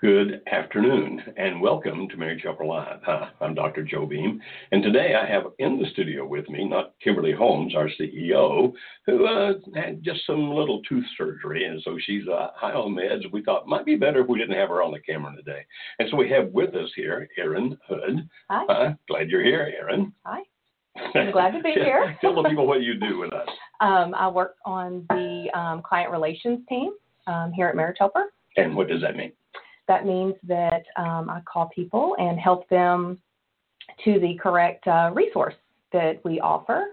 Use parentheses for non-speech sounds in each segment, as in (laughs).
Good afternoon and welcome to Marriage Helper Live. Hi, I'm Dr. Joe Beam, and today I have in the studio with me not Kimberly Holmes, our CEO, who uh, had just some little tooth surgery, and so she's uh, high on meds. We thought it might be better if we didn't have her on the camera today, and so we have with us here Erin Hood. Hi. Uh, glad you're here, Erin. Hi. (laughs) I'm glad to be here. (laughs) Tell the people what you do with us. Um, I work on the um, client relations team um, here at Marriage Helper. And what does that mean? That means that um, I call people and help them to the correct uh, resource that we offer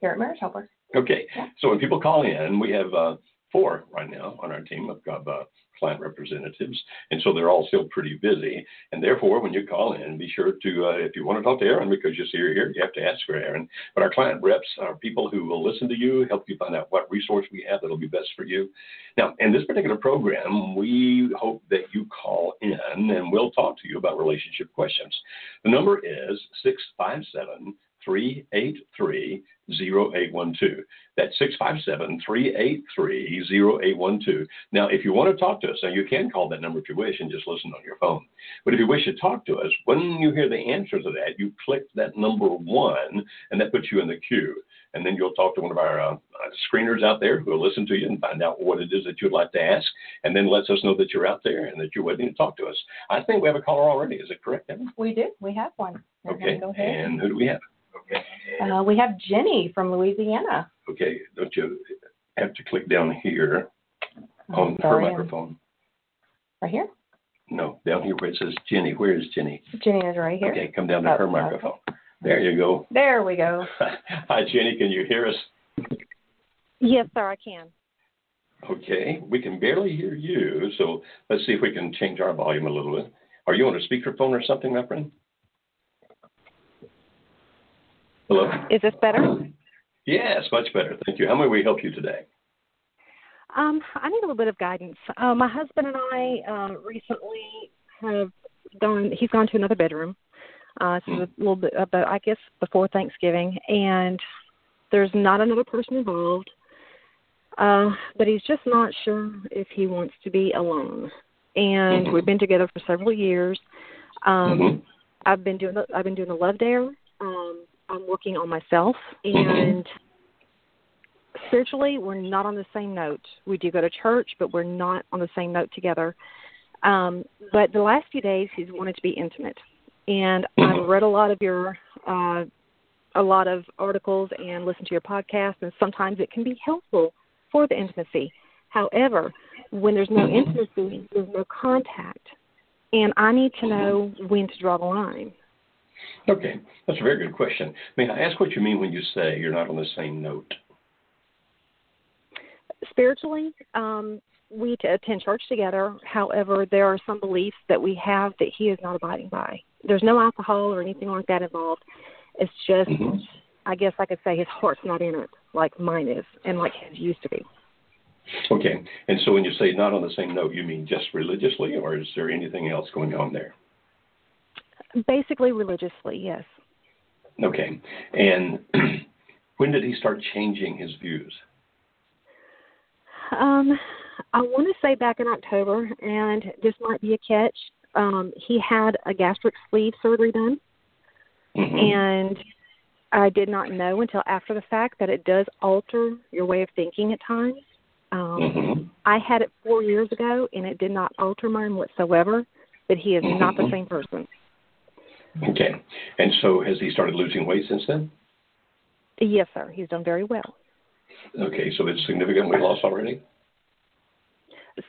here at Marriage Helper. Okay, so when people call in, we have uh, four right now on our team. Of uh, client representatives, and so they're all still pretty busy. And therefore, when you call in, be sure to, uh, if you want to talk to Erin because you see her here, you have to ask for Erin. But our client reps are people who will listen to you, help you find out what resource we have that'll be best for you. Now, in this particular program, we hope that you call in and we'll talk to you about relationship questions. The number is 657 383 0812. That's 657 383 0812. Now, if you want to talk to us, now you can call that number if you wish and just listen on your phone. But if you wish to talk to us, when you hear the answer to that, you click that number one, and that puts you in the queue. And then you'll talk to one of our uh, screeners out there who will listen to you and find out what it is that you'd like to ask, and then lets us know that you're out there and that you're waiting to talk to us. I think we have a caller already. Is it correct, Evan? We do. We have one. Okay. And who do we have? Uh, we have Jenny from Louisiana. Okay, don't you have to click down here on her microphone? Right here? No, down here where it says Jenny. Where is Jenny? Jenny is right here. Okay, come down to oh, her microphone. There you go. There we go. (laughs) Hi, Jenny. Can you hear us? Yes, sir, I can. Okay, we can barely hear you, so let's see if we can change our volume a little bit. Are you on a speakerphone or something, my friend? Hello? Is this better? Yes, much better. Thank you. How may we help you today? Um, I need a little bit of guidance. Uh, my husband and I uh, recently have gone. He's gone to another bedroom. Uh, this is a little bit about, I guess, before Thanksgiving, and there's not another person involved. Uh, but he's just not sure if he wants to be alone. And Mhm. we've been together for several years. Um, Mhm. I've been doing the, I've been doing the love dare. Um, I'm working on myself, and spiritually, we're not on the same note. We do go to church, but we're not on the same note together. Um, but the last few days, he's wanted to be intimate, and I've read a lot of your, uh, a lot of articles and listened to your podcast, and sometimes it can be helpful for the intimacy. However, when there's no intimacy, there's no contact, and I need to know when to draw the line. Okay, that's a very good question. May I ask what you mean when you say you're not on the same note? spiritually, um, we attend church together. However, there are some beliefs that we have that he is not abiding by. There's no alcohol or anything like that involved. It's just, Mhm. I guess I could say his heart's not in it like mine is and like his used to be. Okay, and so when you say not on the same note, you mean just religiously, or is there anything else going on there? Basically, religiously, yes. Okay, and (clears throat) when did he start changing his views? Um, I want to say back in October, and this might be a catch. Um, he had a gastric sleeve surgery done, Mhm. and I did not know until after the fact that it does alter your way of thinking at times. Um, Mhm. I had it four years ago, and it did not alter mine whatsoever. But he is not the Mhm. same person. Okay, and so has he started losing weight since then? Yes, sir. He's done very well. Okay, so it's significant weight loss already?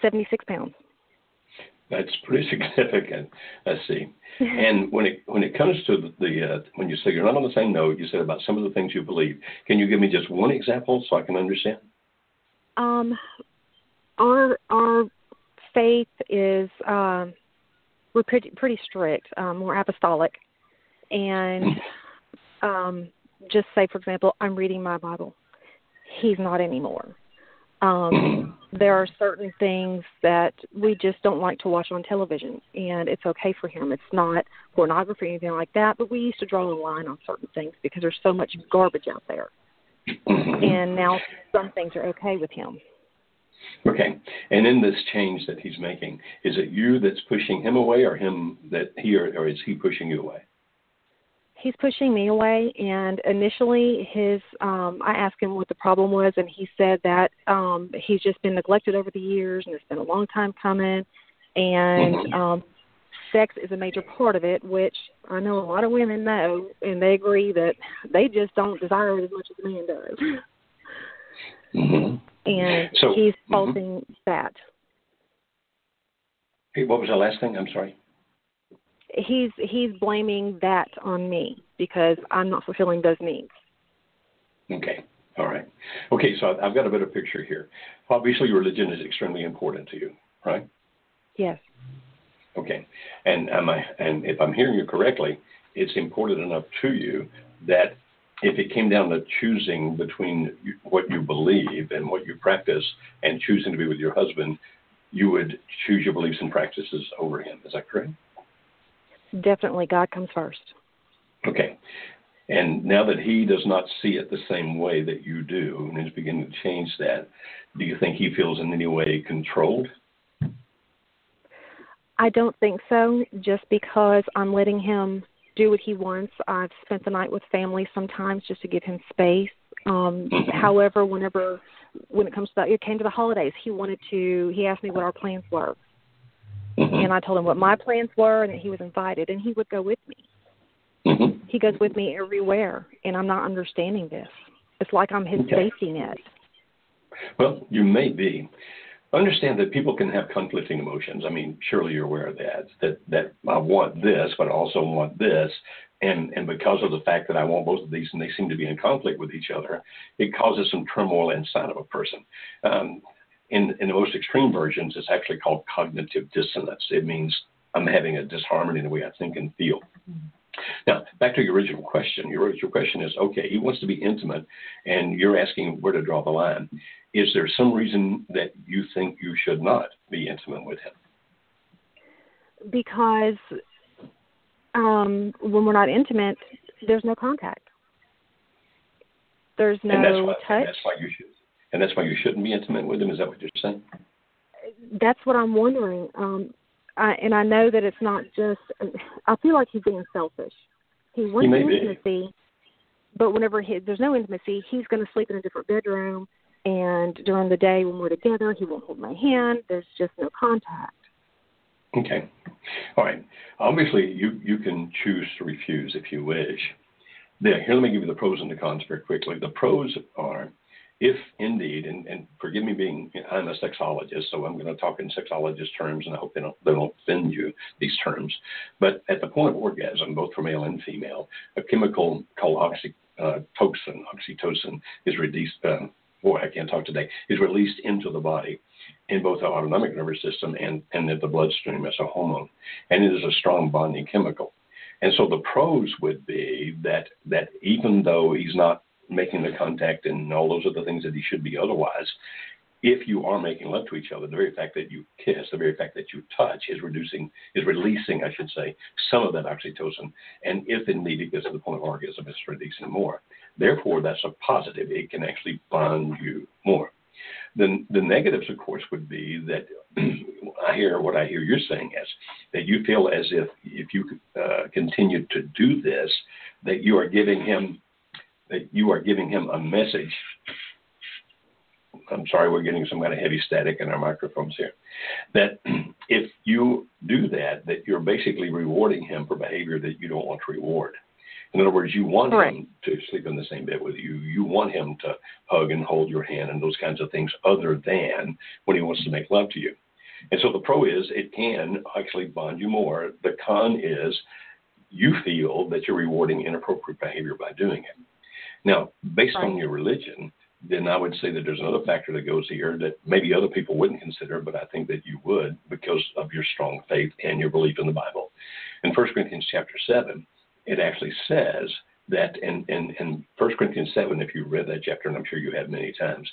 Seventy-six pounds. That's pretty (laughs) significant. Let's see. (laughs) And when it when it comes to the, the uh, when you say you're not on the same note, you said about some of the things you believe. Can you give me just one example so I can understand? Um, our our faith is um, we're pretty pretty strict. Um, we're apostolic, and (laughs) um, just say, for example, I'm reading my Bible. He's not anymore. Um, (laughs) there are certain things that we just don't like to watch on television, and it's okay for him. It's not pornography or anything like that, but we used to draw a line on certain things because there's so much garbage out there. (laughs) and now some things are okay with him. Okay. And in this change that he's making, is it you that's pushing him away or him that he or, or is he pushing you away? he's pushing me away and initially his um I asked him what the problem was and he said that um he's just been neglected over the years and it's been a long time coming and mm-hmm. um sex is a major part of it which I know a lot of women know and they agree that they just don't desire it as much as a man does. Mm-hmm. And so, he's faulting mm-hmm. that. Hey, what was the last thing? I'm sorry he's he's blaming that on me because I'm not fulfilling those needs. Okay. All right. Okay, so I've got a better picture here. Obviously, religion is extremely important to you, right? Yes. Okay. And am I and if I'm hearing you correctly, it's important enough to you that if it came down to choosing between what you believe and what you practice and choosing to be with your husband, you would choose your beliefs and practices over him. Is that correct? definitely God comes first. Okay. And now that he does not see it the same way that you do and is beginning to change that, do you think he feels in any way controlled? I don't think so, just because I'm letting him do what he wants. I've spent the night with family sometimes just to give him space. Um, mm-hmm. However, whenever when it comes to that, it came to the holidays, he wanted to. He asked me what our plans were, Mm-hmm. And I told him what my plans were and that he was invited, and he would go with me. Mm-hmm. He goes with me everywhere, and I'm not understanding this. It's like I'm his okay. safety net. Well, you may be. Understand that people can have conflicting emotions. I mean, surely you're aware of that. That that I want this, but I also want this, and and because of the fact that I want both of these, and they seem to be in conflict with each other, it causes some turmoil inside of a person. Um, in, in the most extreme versions, it's actually called cognitive dissonance. It means I'm having a disharmony in the way I think and feel. Now, back to your original question. Your original question is okay, he wants to be intimate, and you're asking where to draw the line. Is there some reason that you think you should not be intimate with him? Because um, when we're not intimate, there's no contact. There's no and that's why, touch. that's why you should and that's why you shouldn't be intimate with him. Is that what you're saying? That's what I'm wondering. Um, I, and I know that it's not just. I feel like he's being selfish. He wants he intimacy, but whenever he, there's no intimacy, he's going to sleep in a different bedroom. And during the day when we're together, he won't hold my hand. There's just no contact. Okay. All right. Obviously, you, you can choose to refuse if you wish. There, here, let me give you the pros and the cons very quickly. The pros are if indeed, and, and forgive me being, I'm a sexologist, so I'm going to talk in sexologist terms, and I hope they don't, they don't offend you, these terms. But at the point of orgasm, both for male and female, a chemical called oxytocin, uh, oxytocin is released, um, boy, I can't talk today, is released into the body in both the autonomic nervous system and, and the bloodstream as a hormone. And it is a strong bonding chemical. And so the pros would be that that even though he's not making the contact and all those other things that he should be otherwise. If you are making love to each other, the very fact that you kiss, the very fact that you touch is reducing, is releasing, I should say, some of that oxytocin. And if indeed it gets to the point of orgasm, it's releasing more. Therefore, that's a positive. It can actually bond you more. Then the negatives, of course, would be that (clears throat) I hear what I hear you're saying is that you feel as if if you uh, continue to do this, that you are giving him that you are giving him a message. I'm sorry, we're getting some kind of heavy static in our microphones here. That (clears throat) if you do that, that you're basically rewarding him for behavior that you don't want to reward. In other words, you want right. him to sleep in the same bed with you. You want him to hug and hold your hand and those kinds of things, other than when he wants to make love to you. And so the pro is it can actually bond you more. The con is you feel that you're rewarding inappropriate behavior by doing it. Now, based on your religion, then I would say that there's another factor that goes here that maybe other people wouldn't consider, but I think that you would because of your strong faith and your belief in the Bible. In 1 Corinthians chapter 7, it actually says that in, in, in 1 Corinthians 7, if you read that chapter, and I'm sure you have many times,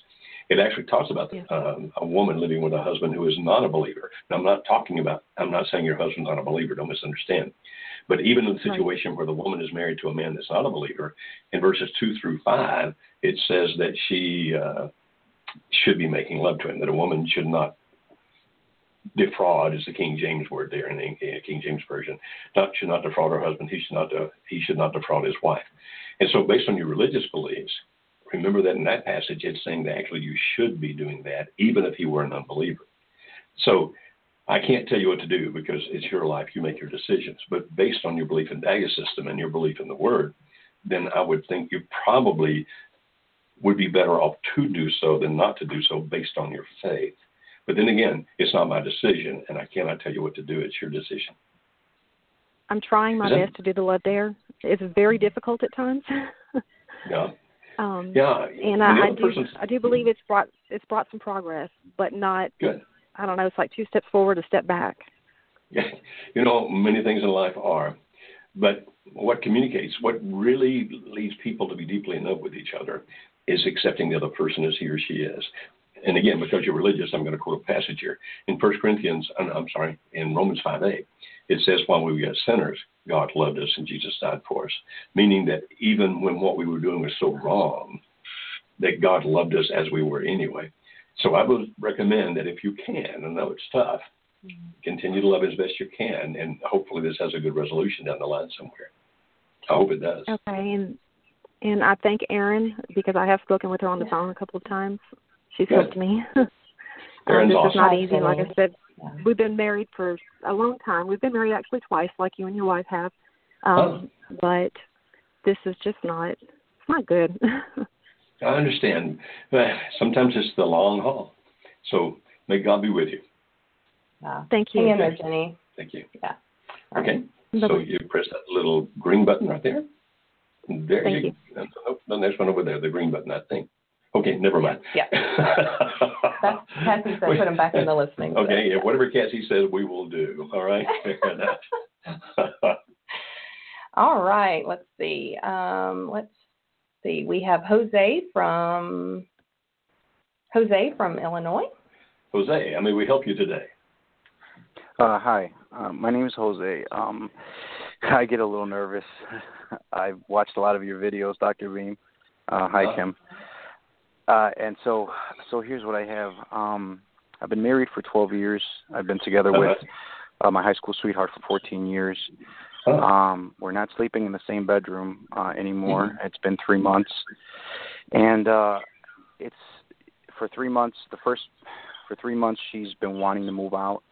it actually talks about the, um, a woman living with a husband who is not a believer. Now, I'm not talking about, I'm not saying your husband's not a believer, don't misunderstand. But even in the situation right. where the woman is married to a man that's not a believer, in verses 2 through 5, it says that she uh, should be making love to him, that a woman should not defraud is the King James word there in the King James version. Not should not defraud her husband. He should not uh, he should not defraud his wife. And so, based on your religious beliefs, remember that in that passage it's saying that actually you should be doing that, even if he were an unbeliever. So, I can't tell you what to do because it's your life. You make your decisions. But based on your belief in Dagger system and your belief in the Word, then I would think you probably would be better off to do so than not to do so based on your faith. But then again, it's not my decision, and I cannot tell you what to do. It's your decision. I'm trying my best to do the love dare. It's very difficult at times. (laughs) yeah. (laughs) Um, yeah. And I, I do I do believe it's brought it's brought some progress, but not good. I don't know. It's like two steps forward, a step back. Yeah. You know, many things in life are, but what communicates, what really leads people to be deeply in love with each other, is accepting the other person as he or she is and again, because you're religious, I'm going to quote a passage here. In 1 Corinthians, uh, I'm sorry, in Romans 5 8, it says, while we were sinners, God loved us and Jesus died for us. Meaning that even when what we were doing was so wrong, that God loved us as we were anyway. So I would recommend that if you can, I know it's tough, continue to love as best you can, and hopefully this has a good resolution down the line somewhere. I hope it does. Okay, and and I thank Erin because I have spoken with her on the phone a couple of times she's Good. helped me. (laughs) um, this awesome. is not easy. Like I said, yeah. we've been married for a long time. We've been married actually twice, like you and your wife have. Um, oh. But this is just not. It's not good. (laughs) I understand. Sometimes it's the long haul. So may God be with you. Yeah. Thank you. Hang there, Jenny. Thank you. Yeah. Okay. So you press that little green button right there. There Thank you, you. go. the next one over there, the green button, I think. Okay, never mind. Yeah. (laughs) That's, Cassie said put him back in the listening. (laughs) Okay, yeah. whatever Cassie says, we will do. All right. (laughs) All right. Let's see. Um, let's see. We have Jose from Jose from Illinois. Jose, I mean, we help you today. Uh, hi, uh, my name is Jose. Um, (laughs) I get a little nervous. (laughs) I've watched a lot of your videos, Dr. Beam. Uh, hi, uh, Kim. Uh, and so, so here's what I have. Um, I've been married for 12 years. I've been together uh-huh. with uh, my high school sweetheart for 14 years. Um, we're not sleeping in the same bedroom uh, anymore. Mm-hmm. It's been three months, and uh, it's for three months. The first for three months, she's been wanting to move out.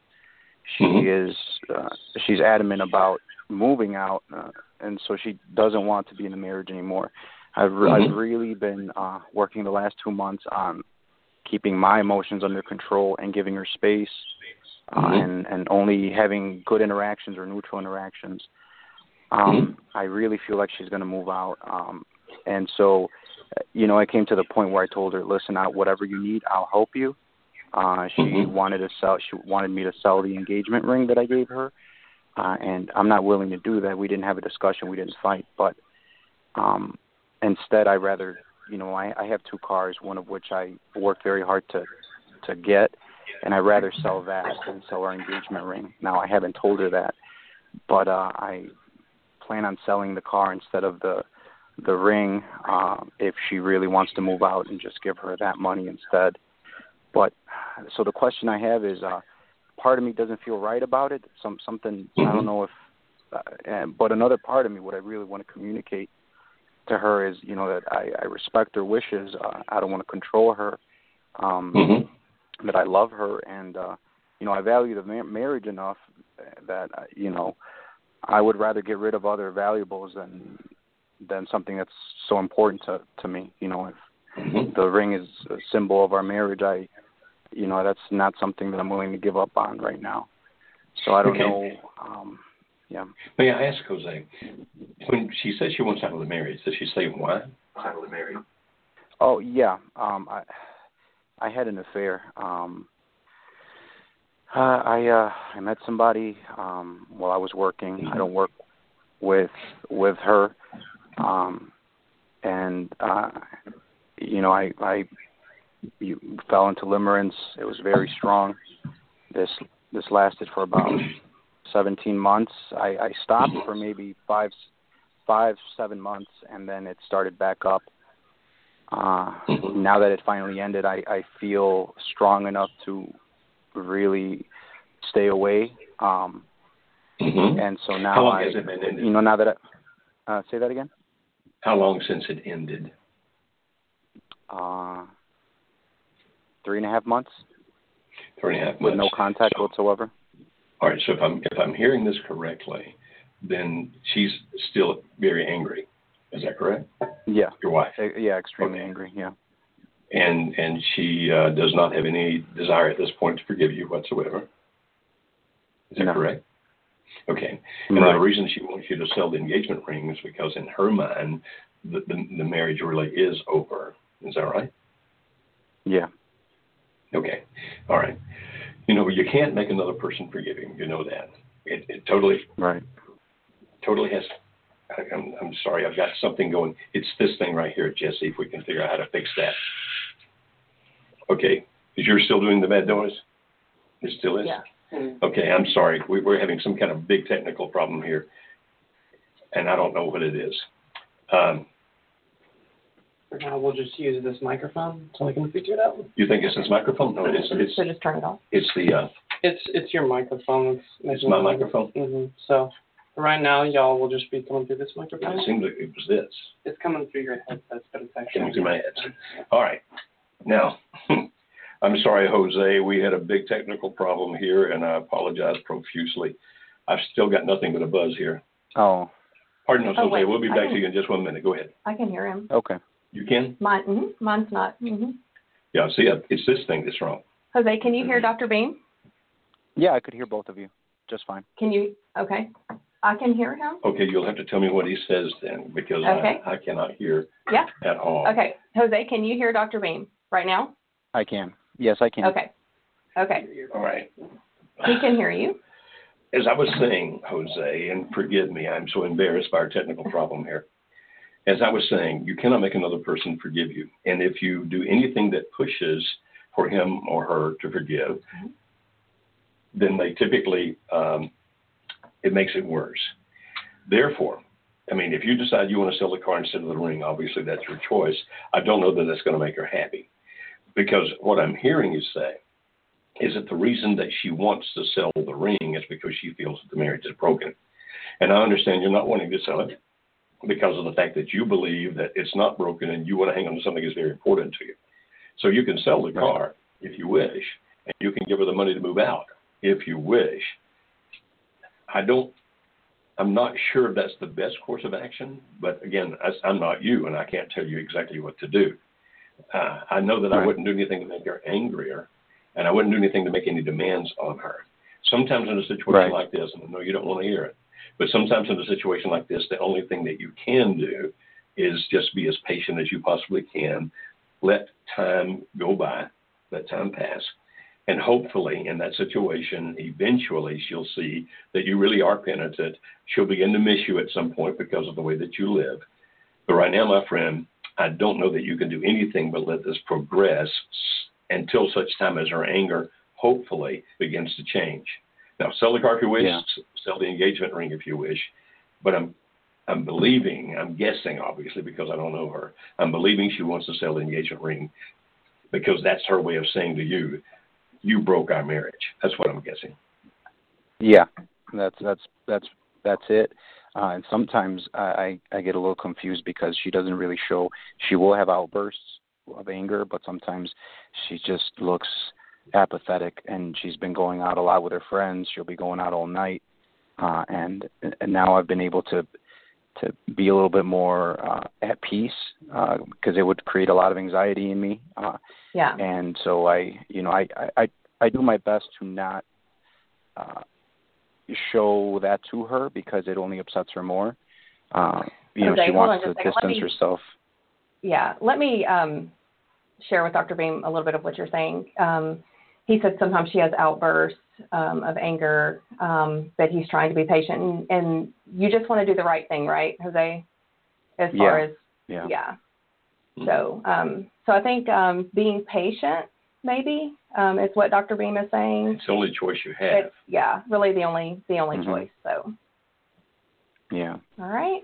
She mm-hmm. is uh, she's adamant about moving out, uh, and so she doesn't want to be in the marriage anymore. I've mm-hmm. I've really been uh, working the last two months on keeping my emotions under control and giving her space, uh, mm-hmm. and and only having good interactions or neutral interactions. Um, mm-hmm. I really feel like she's going to move out, um, and so, you know, I came to the point where I told her, "Listen, out whatever you need, I'll help you." Uh, she mm-hmm. wanted to sell. She wanted me to sell the engagement ring that I gave her, uh, and I'm not willing to do that. We didn't have a discussion. We didn't fight, but um, instead I rather you know I, I have two cars, one of which I worked very hard to to get, and I rather sell that than sell our engagement ring. Now I haven't told her that, but uh, I plan on selling the car instead of the the ring uh, if she really wants to move out and just give her that money instead. But so the question I have is, uh, part of me doesn't feel right about it. Some something I don't know if, uh, and, but another part of me, what I really want to communicate to her is you know that I, I respect her wishes. Uh, I don't want to control her. Um, mm-hmm. That I love her, and uh, you know I value the ma- marriage enough that uh, you know I would rather get rid of other valuables than than something that's so important to to me. You know, if mm-hmm. the ring is a symbol of our marriage, I you know that's not something that I'm willing to give up on right now. So I don't okay. know. Um, yeah. May I ask Jose, when she says she wants out of the marriage, does she say why? Out of the marriage. Oh yeah. Um, I I had an affair. Um, uh, I uh, I met somebody um, while I was working. I don't work with with her, um, and uh, you know I I you fell into limerence. It was very strong. This this lasted for about 17 months. I, I stopped for maybe five five seven months, and then it started back up. Uh, now that it finally ended, I, I feel strong enough to really stay away. Um, Mm-hmm. and so now How long I, has it been ended? you know, now that I, uh, say that again. How long since it ended? Uh, three and a half months Three and a half with months. no contact So- whatsoever. All right. So if I'm if I'm hearing this correctly, then she's still very angry. Is that correct? Yeah, Your wife, e- yeah, extremely Okay. angry. Yeah, and and she uh, does not have any desire at this point to forgive you whatsoever. Is that No. correct? Okay. And Right. the reason she wants you to sell the engagement ring is because in her mind, the, the, the marriage really is over. Is that right? yeah, Okay. All right. You know, you can't make another person forgive you. You know that. It, it totally, right. totally has. I, I'm, I'm sorry. I've got something going. It's this thing right here, Jesse. If we can figure out how to fix that. Okay. Is yours still doing the bad noise? It still is. Yeah. Okay. I'm sorry. We, we're having some kind of big technical problem here, and I don't know what it is. Um, For now, we'll just use this microphone so we can figure it out. you think it's this microphone? No, it is. It's So just turn it off. it's the uh, It's it's your microphone. It's, it's my microphone. hmm So right now, y'all will just be coming through this microphone. it seemed like it was this. It's coming through your headsets, but it's actually Coming through my headset. All right. Now, (laughs) I'm sorry, Jose. We had a big technical problem here, and I apologize profusely. I've still got nothing but a buzz here. Oh, Pardon us, Oh, Jose. wait. We'll be back can- to you in just one minute. Go ahead. I can hear him. okay. You can? Mine, mhm, mine's not. hmm Yeah, see, uh, it's this thing that's wrong. Jose, can you hear Dr. Beam? Yeah, I could hear both of you just fine. Can you? Okay. I can hear him. Okay, you'll have to tell me what he says then, because Okay. I, I cannot hear Yeah. at all. Okay. Jose, can you hear Dr. Beam right now? I can. Yes, I can. Okay. Okay. All right. He can hear you. As I was saying, Jose, and forgive me, I'm so embarrassed by our technical problem here. As I was saying, you cannot make another person forgive you. And if you do anything that pushes for him or her to forgive, then they typically, um, it makes it worse. Therefore, I mean, if you decide you want to sell the car instead of the ring, obviously that's your choice. I don't know that that's going to make her happy. Because what I'm hearing you say is that the reason that she wants to sell the ring is because she feels that the marriage is broken. And I understand you're not wanting to sell it because of the fact that you believe that it's not broken and you want to hang on to something that's very important to you. So you can sell the car if you wish, and you can give her the money to move out if you wish. I don't, I'm not sure if that's the best course of action, but again, I, I'm not you, and I can't tell you exactly what to do. Uh, I know that I wouldn't do anything to make her angrier, and I wouldn't do anything to make any demands on her. Sometimes in a situation Right. like this, and I know you don't want to hear it, but sometimes in a situation like this, the only thing that you can do is just be as patient as you possibly can. Let time go by, let time pass. And hopefully, in that situation, eventually she'll see that you really are penitent. She'll begin to miss you at some point because of the way that you live. But right now, my friend, I don't know that you can do anything but let this progress until such time as her anger, hopefully, begins to change. Now, sell the car if you wish, Yeah. sell the engagement ring if you wish. But I'm, I'm believing, I'm guessing, obviously, because I don't know her. I'm believing she wants to sell the engagement ring because that's her way of saying to you, you broke our marriage. That's what I'm guessing. Yeah, that's that's that's that's it. Uh, and sometimes I, I I get a little confused because she doesn't really show. She will have outbursts of anger, but sometimes she just looks apathetic. And she's been going out a lot with her friends. She'll be going out all night. Uh, and and now I've been able to to be a little bit more uh, at peace because it would create a lot of anxiety in me. Uh, Yeah. and so I, you know, I I I, I do my best to not uh, show that to her because it only upsets her more. Uh, you know, she wants to just a second. Let distance me- herself. yeah, let me um, share with Dr. Beam a little bit of what you're saying. Um, he said sometimes she has outbursts um, of anger, um, but he's trying to be patient, and, and you just want to do the right thing, right, Jose? As far Yeah. as Yeah. yeah. Mhm. So, um, so I think um, being patient maybe um, is what Dr. Beam is saying. It's the only choice you have. It's, yeah, really the only the only Mhm. choice. So, Yeah. all right.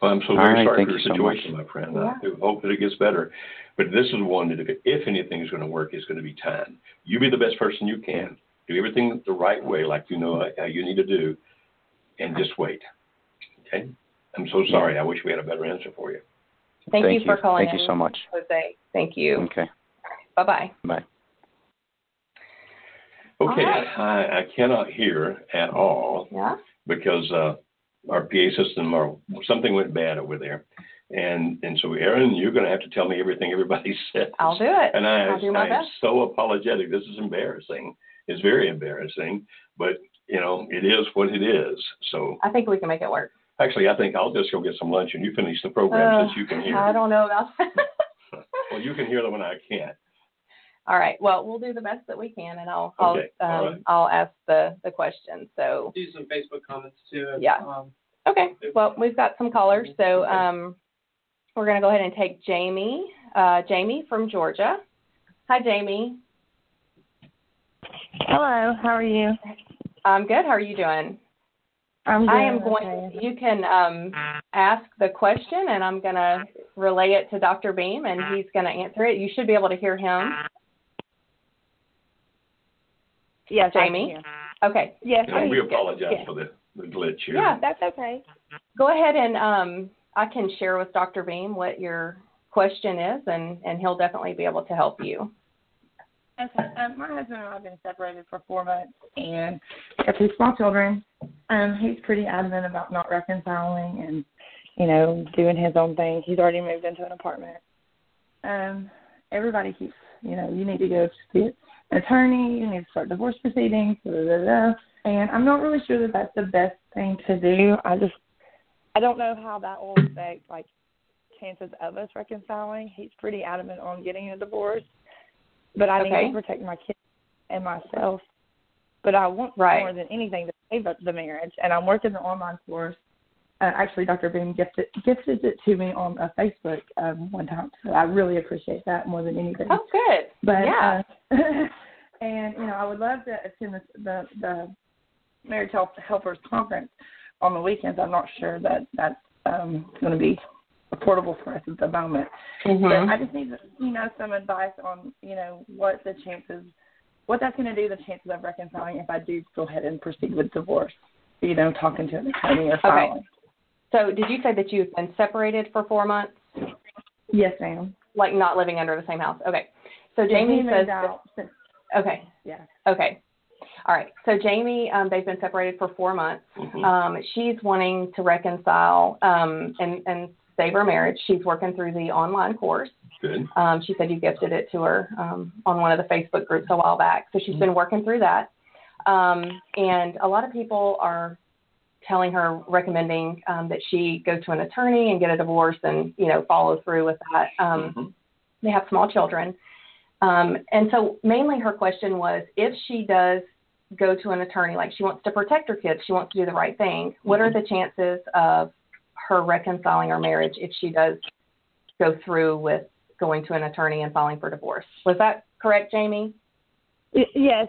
Well, I'm so very right, sorry for your you so situation, my friend. Yeah. I do hope that it gets better. But this is one that if, if anything is going to work, it's going to be time. You be the best person you can. Do everything the right way, like you know how you need to do, and just wait. Okay? I'm so sorry. I wish we had a better answer for you. Thank, Thank you for calling Thank you so much. Jose. Thank you. Okay. Bye bye. Bye. Okay, right. I, I cannot hear at all Yeah. because uh, our PA system or something went bad over there. And and so Erin, you're going to have to tell me everything everybody (laughs) said. I'll do it. And I, I'll do my I am so apologetic. This is embarrassing. It's very embarrassing, but you know it is what it is. So I think we can make it work. actually, I think I'll just go get some lunch and you finish the program Uh, since you can hear. I don't know about (laughs) Well, you can hear them when I can't. All right. Well, we'll do the best that we can, and I'll I'll Okay, um, all right. I'll ask the the question. So Do some Facebook comments too. Yeah. Um, okay. Well, we've got some callers, so um, we're gonna go ahead and take Jamie. Uh, Jamie from Georgia. Hi, Jamie. Hello, how are you? I'm good. How are you doing? I'm good. I am doing going. okay. You can um, ask the question, and I'm gonna relay it to Dr. Beam, and he's gonna answer it. You should be able to hear him. Yes, Jamie? hear. Okay. Yes, You know, I we apologize Yes. for the, the glitch here. Yeah. That's okay. Go ahead and um, I can share with Dr. Beam what your question is, and and he'll definitely be able to help you. Okay. Um, my husband and I have been separated for four months and have two small children. Um, he's pretty adamant about not reconciling and, you know, doing his own thing. He's already moved into an apartment. Um, everybody keeps, you know, you need to go see an attorney, you need to start divorce proceedings, da, da, da. and I'm not really sure that that's the best thing to do. I just, I don't know how that will affect, like, chances of us reconciling. He's pretty adamant on getting a divorce but I Okay. need to protect my kids and myself. But I want Right. more than anything to save up the marriage. And I'm working the online course. Uh, actually, Dr. Boone gifted gifted it to me on a Facebook um, one time, so I really appreciate that more than anything. Oh, good. But yeah. uh, (laughs) and you know, I would love to attend the the, the marriage help, helpers conference on the weekends. I'm not sure that that's um, going to be affordable for us at the moment. Mhm. But I just need you know some advice on you know what the chances, what that's going to do the chances of reconciling if I do go ahead and proceed with divorce. You know, talking to an attorney or filing. So, did you say that you've been separated for four months, Yes, ma'am. like not living under the same house? Okay. So Yeah, Jamie says. that- out. okay. Yeah. Okay. All right. So Jamie, um, they've been separated for four months. Mhm. Um, she's wanting to reconcile um, and and save her marriage. She's working through the online course. Good. Um, she said you gifted it to her um, on one of the Facebook groups a while back. So she's been working through that. Um, and a lot of people are telling her, recommending um, that she go to an attorney and get a divorce and, you know, follow through with that. Um, Mhm. They have small children. Um, and so mainly her question was if she does go to an attorney, like she wants to protect her kids, she wants to do the right thing, what are the chances of her reconciling her marriage if she does go through with going to an attorney and filing for divorce. Was that correct, Jamie? Yes.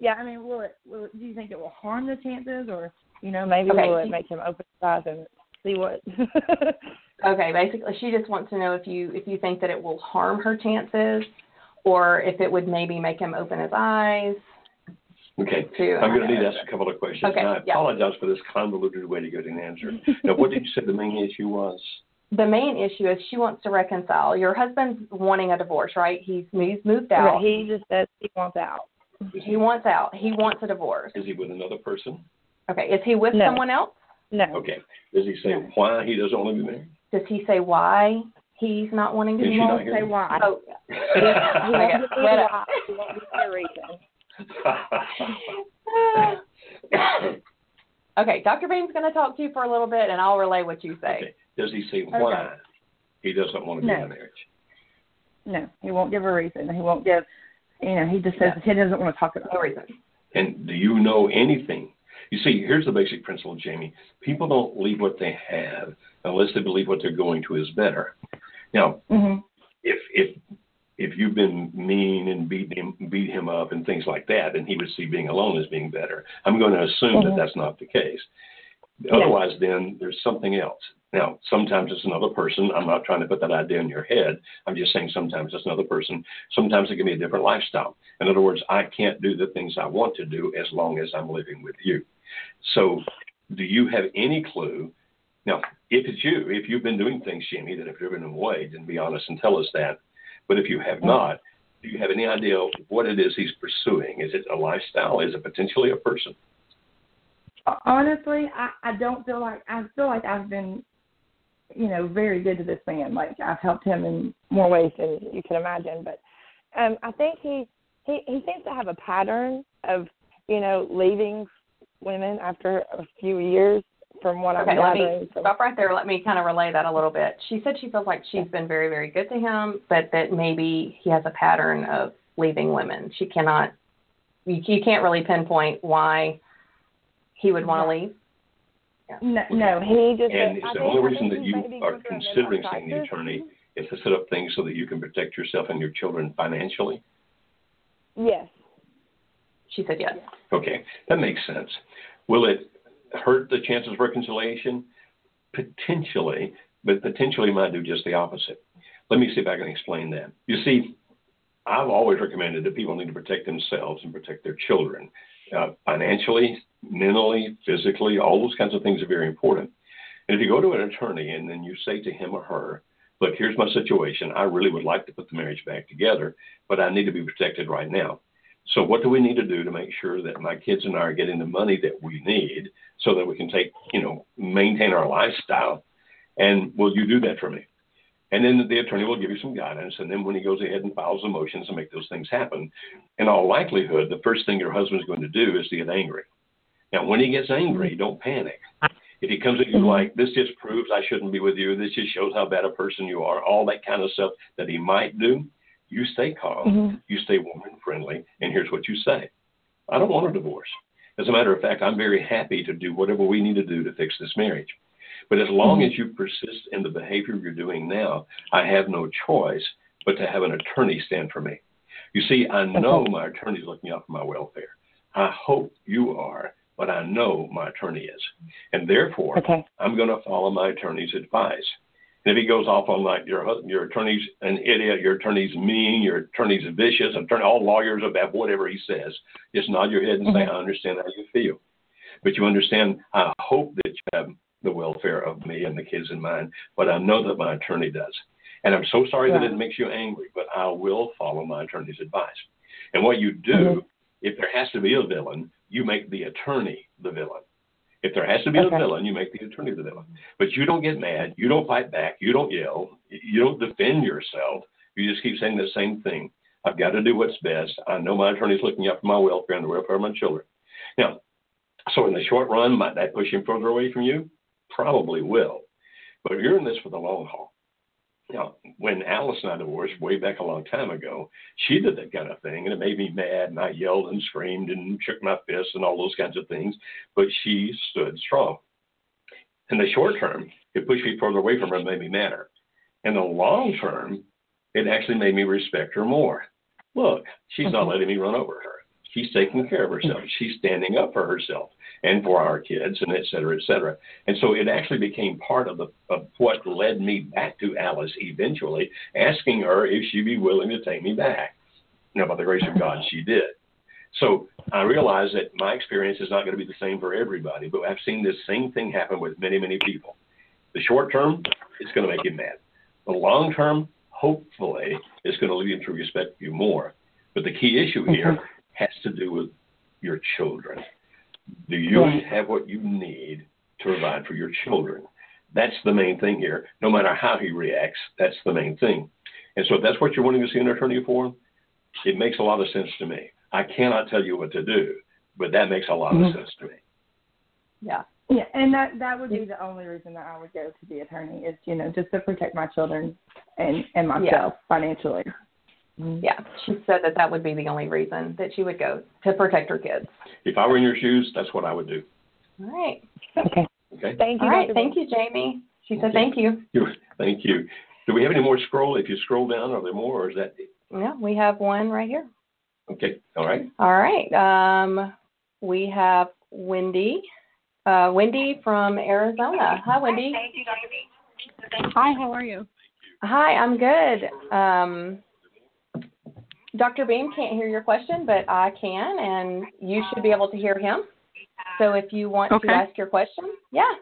Yeah. I mean, will it? Will it, do you think it will harm the chances, or you know, maybe Okay. will make him open his eyes and see what? (laughs) Okay, basically she just wants to know if you if you think that it will harm her chances or if it would maybe make him open his eyes Okay. to I'm going to need to ask a couple of questions. Okay, And I yeah. apologize for this convoluted way to get an answer. (laughs) now, what did you say the main issue was? the main issue is she wants to reconcile. Your husband's wanting a divorce, right? He's he's moved Right, out. he just says he wants out. He wants out. He wants a divorce. Is he with another person? Okay, is he with No. someone else? No. Okay. Does he say why he doesn't want to be married? Does he say why he's not wanting to Is He she be not won't here? say why. Oh, He won't got- give me let why. He won't give me a reason. okay, Dr. Beam's going to talk to you for a little bit, and I'll relay what you say. okay. Does he say why? He doesn't want to No. be in a marriage. No, he won't give a reason. He won't give. You know, he just says he doesn't want to talk about No it. reason. And do you know anything? You see, here's the basic principle, Jamie. People don't leave what they have unless they believe what they're going to is better. Now, hmm if if if you've been mean and beat him beat him up and things like that, then he would see being alone as being better. I'm going to assume that Mhm. that's not the case. Yeah. Otherwise, then there's something else. Now, sometimes it's another person. I'm not trying to put that idea in your head. I'm just saying sometimes it's another person. Sometimes it can be a different lifestyle. In other words, I can't do the things I want to do as long as I'm living with you. So, do you have any clue? Now, if it's you, if you've been doing things, Jimmy, that have driven him away, then be honest and tell us that. But if you have not, do you have any idea what it is he's pursuing? Is it a lifestyle? Is it potentially a person? Honestly, I, I don't feel like I feel like I've been, you know, very good to this man. Like I've helped him in more ways than you can imagine. But um, I think he he he seems to have a pattern of, you know, leaving women after a few years. From what Okay, I'm let gathering, me from- stop right there. Let me kind of relay that a little bit. She said she feels like she's been very, very good to him, but that maybe he has a pattern of leaving women. She cannot, you, you can't really pinpoint why he would want to leave. No, no, he just. And is the only reason that you are going through a considering seeing the attorney is to set up things so that you can protect yourself and your children financially? Yes. She said yes. Okay, that makes sense. Will it hurt the chances of reconciliation? Potentially, but potentially might do just the opposite. Let me see if I can explain that. You see, I've always recommended that people need to protect themselves and protect their children. Uh, financially, mentally, physically, all those kinds of things are very important. And if you go to an attorney and then you say to him or her, look, here's my situation. I really would like to put the marriage back together, but I need to be protected right now. So what do we need to do to make sure that my kids and I are getting the money that we need so that we can take, you know, maintain our lifestyle? And will you do that for me? And then the attorney will give you some guidance. And then when he goes ahead and files the motions and make those things happen, in all likelihood, the first thing your husband's going to do is to get angry. Now, when he gets angry, don't panic. If he comes at you mm-hmm. like, this just proves I shouldn't be with you, this just shows how bad a person you are, all that kind of stuff that he might do, you stay calm, Mhm. you stay warm and friendly, and here's what you say I don't want a divorce. As a matter of fact, I'm very happy to do whatever we need to do to fix this marriage. But as long as you persist in the behavior you're doing now, I have no choice but to have an attorney stand for me. You see, I know my attorney's looking out for my welfare. I hope you are, but I know my attorney is. And therefore, Okay. I'm going to follow my attorney's advice. And if he goes off on like your husband, your attorney's an idiot, your attorney's mean, your attorney's vicious, attorney, all lawyers about whatever he says, just nod your head and say, Mhm. I understand how you feel. But you understand, I hope that you have the welfare of me and the kids in mind, but I know that my attorney does. And I'm so sorry that it makes you angry, but I will follow my attorney's advice. And what you do, Mhm. if there has to be a villain, you make the attorney the villain. If there has to be Okay. a villain, you make the attorney the villain. But you don't get mad, you don't fight back, you don't yell, you don't defend yourself. You just keep saying the same thing. I've got to do what's best. I know my attorney's looking out for my welfare and the welfare of my children. Now, so in the short run, might that push him further away from you? Probably will. But you're in this for the long haul. Now, when Alice and I divorced way back a long time ago, she did that kind of thing, and it made me mad, and I yelled and screamed and shook my fists and all those kinds of things. But she stood strong. In the short term, it pushed me further away from her and made me madder. In the long term, it actually made me respect her more. Look, she's not mm-hmm. letting me run over her. She's taking care of herself. Mm-hmm. She's standing up for herself and for our kids, and et cetera, et cetera. And so it actually became part of the of what led me back to Alice eventually, asking her if she'd be willing to take me back. Now, by the grace of God, she did. So I realize that my experience is not going to be the same for everybody, but I've seen this same thing happen with many, many people. The short term, it's going to make you mad. The long term, hopefully, is going to lead you to respect you more. But the key issue here mm-hmm. Has to do with your children. Do you Right. have what you need to provide for your children? That's the main thing here. No matter how he reacts, that's the main thing. And so if that's what you're wanting to see an attorney for, it makes a lot of sense to me. I cannot tell you what to do, but that makes a lot Mhm. of sense to me. Yeah. Yeah, and that that would be the only reason that I would go to the attorney is you know just to protect my children and and myself financially. Yeah, she said that that would be the only reason that she would go to protect her kids. If I were in your shoes, that's what I would do. All right. Okay. Okay. Thank you. All right. Dr. Thank you, Jamie. She said Okay. thank you. You- Thank you. Do we have any more scroll? If you scroll down, are there more, or is that Yeah, we have one right here. okay? All right. All right. Um, we have Wendy. Uh, Wendy from Arizona. Hi, Wendy. Hi, how are you? Hi, I'm good. Um, Dr. Beam can't hear your question, but I can, and you should be able to hear him. So if you want Okay. to ask your question, yeah,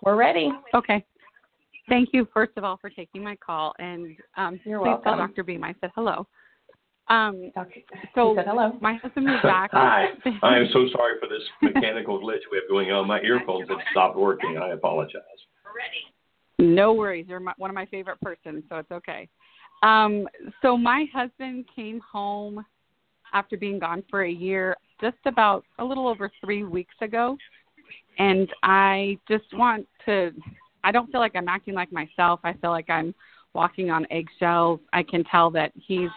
we're ready. Okay. Thank you, first of all, for taking my call. And um, You're please tell. Dr. Beam I said hello. Um, Dr. so said hello. my husband is back. (laughs) Hi. (laughs) I am so sorry for this mechanical glitch we have going on. My earphones have stopped working. I apologize. Ready. No worries. You're my, one of my favorite persons, so it's okay. Um, so my husband came home after being gone for a year, just about a little over three weeks ago, and I just want to. I don't feel like I'm acting like myself. I feel like I'm walking on eggshells. I can tell that he's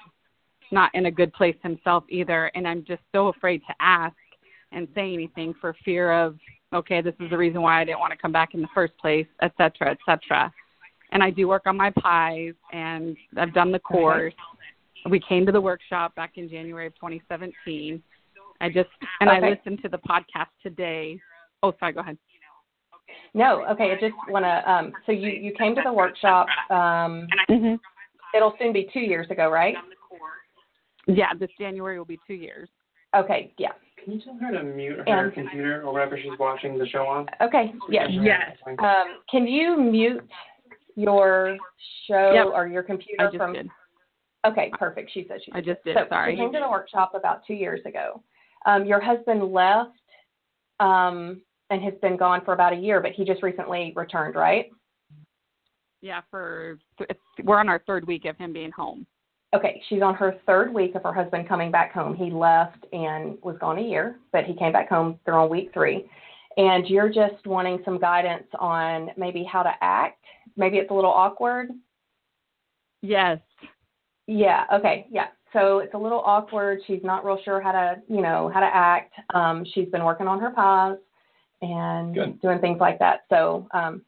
not in a good place himself either, and I'm just so afraid to ask and say anything for fear of okay, this is the reason why I didn't want to come back in the first place, et cetera, et cetera. And I do work on my pies, and I've done the course. We came to the workshop back in January of 2017. I just and I listened to the podcast today. Oh, sorry. Go ahead. No, okay. I just want to. Um, so you you came to the workshop. Um, Mm-hmm. it'll soon be two years ago, right? Yeah, this January will be two years. Okay. Yeah. Can you tell her to mute her And- computer or whatever she's watching the show on? Okay. Yes. Yes. Um, can you mute your show Yep. or your computer I just from? did. Okay, perfect. She said she. Did. I just did. So Sorry. you came to the workshop about two years ago. Um, your husband left um, and has been gone for about a year, but he just recently returned, right? Yeah, for it's, we're on our third week of him being home. Okay, she's on her third week of her husband coming back home. He left and was gone a year, but he came back home. They're on week three. And you're just wanting some guidance on maybe how to act. Maybe it's a little awkward. Yes. Yeah. Okay. Yeah. So it's a little awkward. She's not real sure how to, you know, how to act. Um, she's been working on her pies and Good. doing things like that. So, um,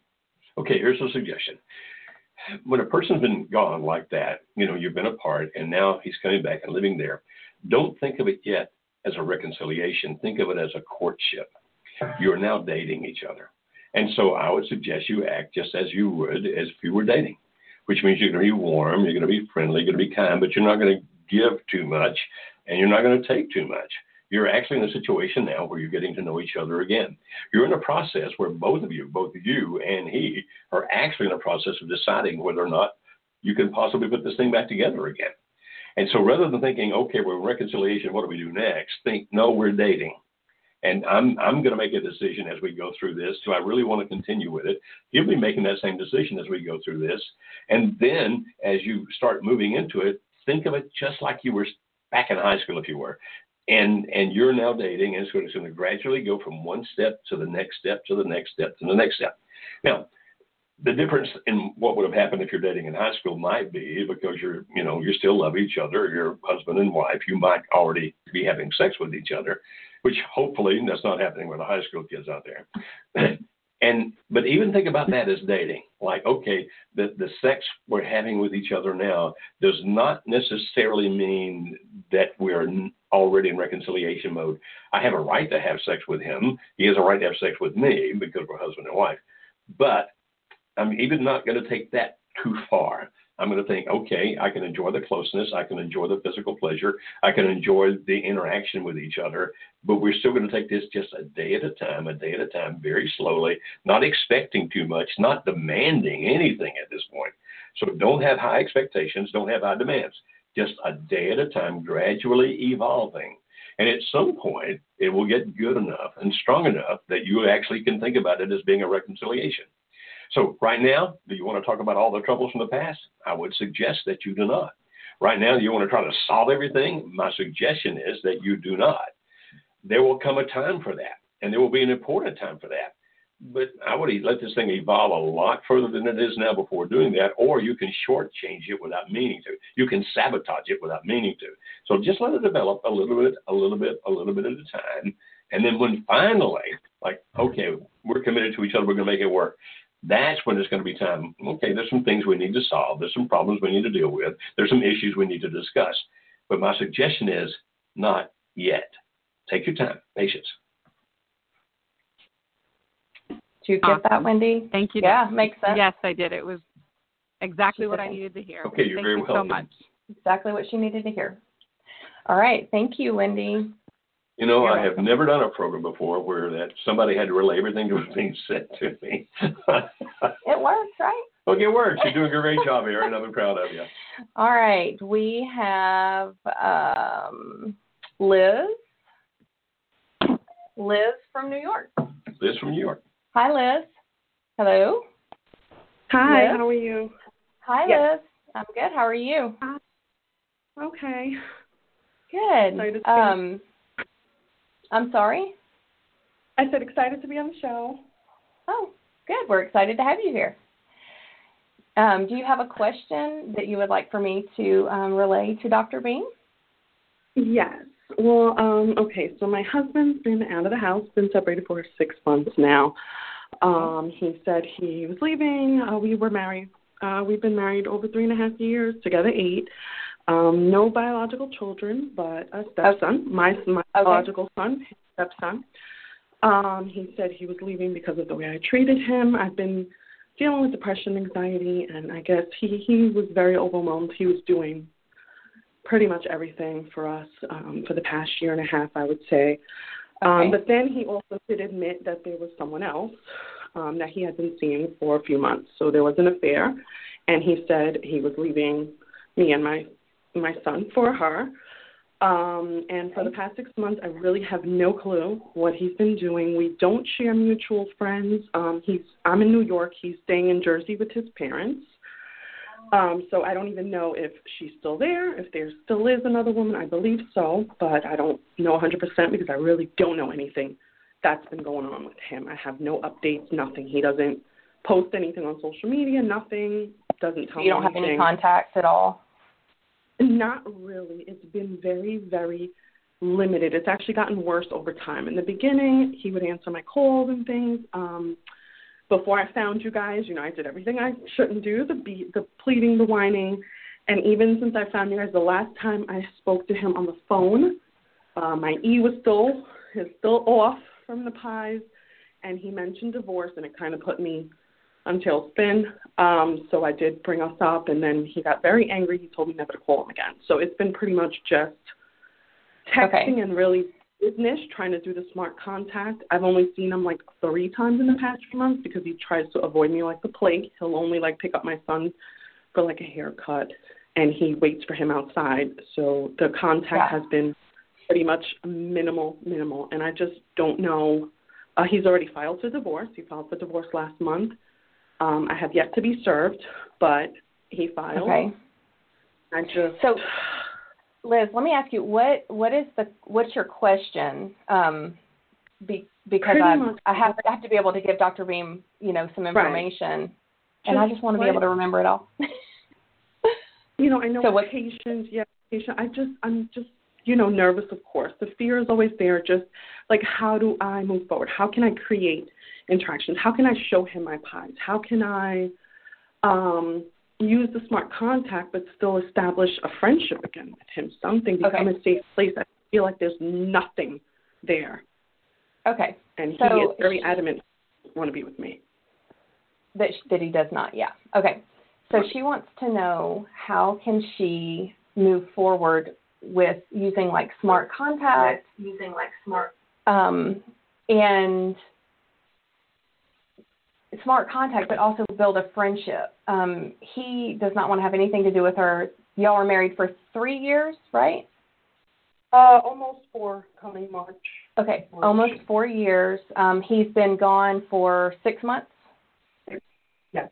Okay, here's a suggestion. When a person's been gone like that, you know, you've been apart and now he's coming back and living there, don't think of it yet as a reconciliation. Think of it as a courtship. You are now dating each other. And so I would suggest you act just as you would as if you were dating, which means you're going to be warm, you're going to be friendly, you're going to be kind, but you're not going to give too much and you're not going to take too much. You're actually in a situation now where you're getting to know each other again. You're in a process where both of you, both you and he, are actually in a process of deciding whether or not you can possibly put this thing back together again. And so rather than thinking, okay, we're in reconciliation, what do we do next? Think, no, we're dating. And I'm I'm going to make a decision as we go through this. Do I really want to continue with it? You'll be making that same decision as we go through this. And then as you start moving into it, think of it just like you were back in high school, if you were and and you're now dating, and it's going, to, it's going to gradually go from one step to the next step to the next step to the next step. Now, the difference in what would have happened if you're dating in high school might be because you're you know you still love each other, you're husband and wife. You might already be having sex with each other, which hopefully that's not happening with the high school kids out there. (laughs) And but even think about that as dating. Like, okay, the the sex we're having with each other now does not necessarily mean that we're already in reconciliation mode. I have a right to have sex with him. He has a right to have sex with me because we're husband and wife. But I'm even not going to take that too far. I'm going to think, okay, I can enjoy the closeness, I can enjoy the physical pleasure, I can enjoy the interaction with each other, but we're still going to take this just a day at a time, a day at a time, very slowly, not expecting too much, not demanding anything at this point. So don't have high expectations, don't have high demands. Just a day at a time, gradually evolving. And at some point, it will get good enough and strong enough that you actually can think about it as being a reconciliation. So, right now, do you want to talk about all the troubles from the past? I would suggest that you do not. Right now, you want to try to solve everything? My suggestion is that you do not. There will come a time for that. and there will be an important time for that. But I would let this thing evolve a lot further than it is now before doing that, or you can shortchange it without meaning to. You can sabotage it without meaning to. So just let it develop a little bit, a little bit, a little bit at a time. And then when finally, like, okay, we're committed to each other, we're going to make it work. That's when it's going to be time. Okay, there's some things we need to solve. There's some problems we need to deal with. There's some issues we need to discuss. But my suggestion is not yet. Take your time, patience. Do you get awesome. that, Wendy? Uh, thank you. Yeah, makes sense. Yes, I did. It was exactly what I needed to hear. Okay, you're Thank very you welcome. so much. Exactly what she needed to hear. All right. Thank you, Wendy. You know, You're I have never done a program before where that somebody had to relay everything that was being said to me. (laughs) It works, right? okay, it works. You're doing a great job, (laughs) Erin. I'm proud of you. All right. We have um, Liz. Liz from New York. Liz from New York. Hi, Liz. Hello. Hi, Liz? how are you? Hi, Yes. Liz. I'm good. How are you? Okay. Good. Excited to be- Um, I'm sorry. I said excited to be on the show. Oh, good. We're excited to have you here. Um, do you have a question that you would like for me to um, relay to Dr. Beam? Yes. Well, um, okay, so my husband's been out of the house, been separated for six months now. Um, he said he was leaving. Uh, we were married. Uh, we've been married over three and a half years, together eight. Um, no biological children, but a stepson. My my biological son, his stepson. Um, he said he was leaving because of the way I treated him. I've been dealing with depression, anxiety, and I guess he he was very overwhelmed. He was doing pretty much everything for us um, for the past year and a half, I would say. Um, Okay. but then he also did admit that there was someone else um, that he had been seeing for a few months. So there was an affair, and he said he was leaving me and my my son for her. Um, and for the past six months, I really have no clue what he's been doing. We don't share mutual friends. Um, he's I'm in New York. He's staying in Jersey with his parents. Um, so I don't even know if she's still there, if there still is another woman. I believe so, but I don't know 100% because I really don't know anything that's been going on with him. I have no updates, nothing. He doesn't post anything on social media, nothing. Doesn't tell You don't me have any contacts at all? Not really. It's been very, very limited. It's actually gotten worse over time. In the beginning, he would answer my calls and things. Um, before I found you guys, you know, I did everything I shouldn't do the beat, the pleading, the whining. And even since I found you guys, the last time I spoke to him on the phone, uh, my E was still is still off from the pies, and he mentioned divorce, and it kind of put me on tailspin. Um, so I did bring us up, and then he got very angry. He told me never to call him again. So it's been pretty much just texting Okay. and really business, trying to do the smart contact. I've only seen him like three times in the past few months because he tries to avoid me like the plague. He'll only like pick up my son for like a haircut, and he waits for him outside. So the contact Yeah. has been pretty much minimal, minimal, and I just don't know. Uh, he's already filed for divorce. He filed for divorce last month. Um, I have yet to be served, but he filed. Okay. I just So, Liz, let me ask you what what is the what's your question? Um, be, because I. I have I have to be able to give Dr. Beam you know some Right. information, and I Just want to be able to remember it all. (laughs) you know, I know (laughs) So what- patience, yeah, patience. I just, I'm just, you know, nervous. Of course, the fear is always there. Just like, how do I move forward? How can I create interactions? How can I show him my pies? How can I um, use the smart contact, but still establish a friendship again with him? Something become Okay. a safe place. I feel like there's nothing there, okay, and he So is very adamant. Want to be with me? that sh- that he does not. Yeah. Okay. So she wants to know how can she move forward with using like smart contact, using like smart um, and smart contact, but also build a friendship. Um, he does not want to have anything to do with her. Y'all are married for three years, right? Uh, almost four coming March. Okay, March. almost four years. Um, he's been gone for six months. Yes.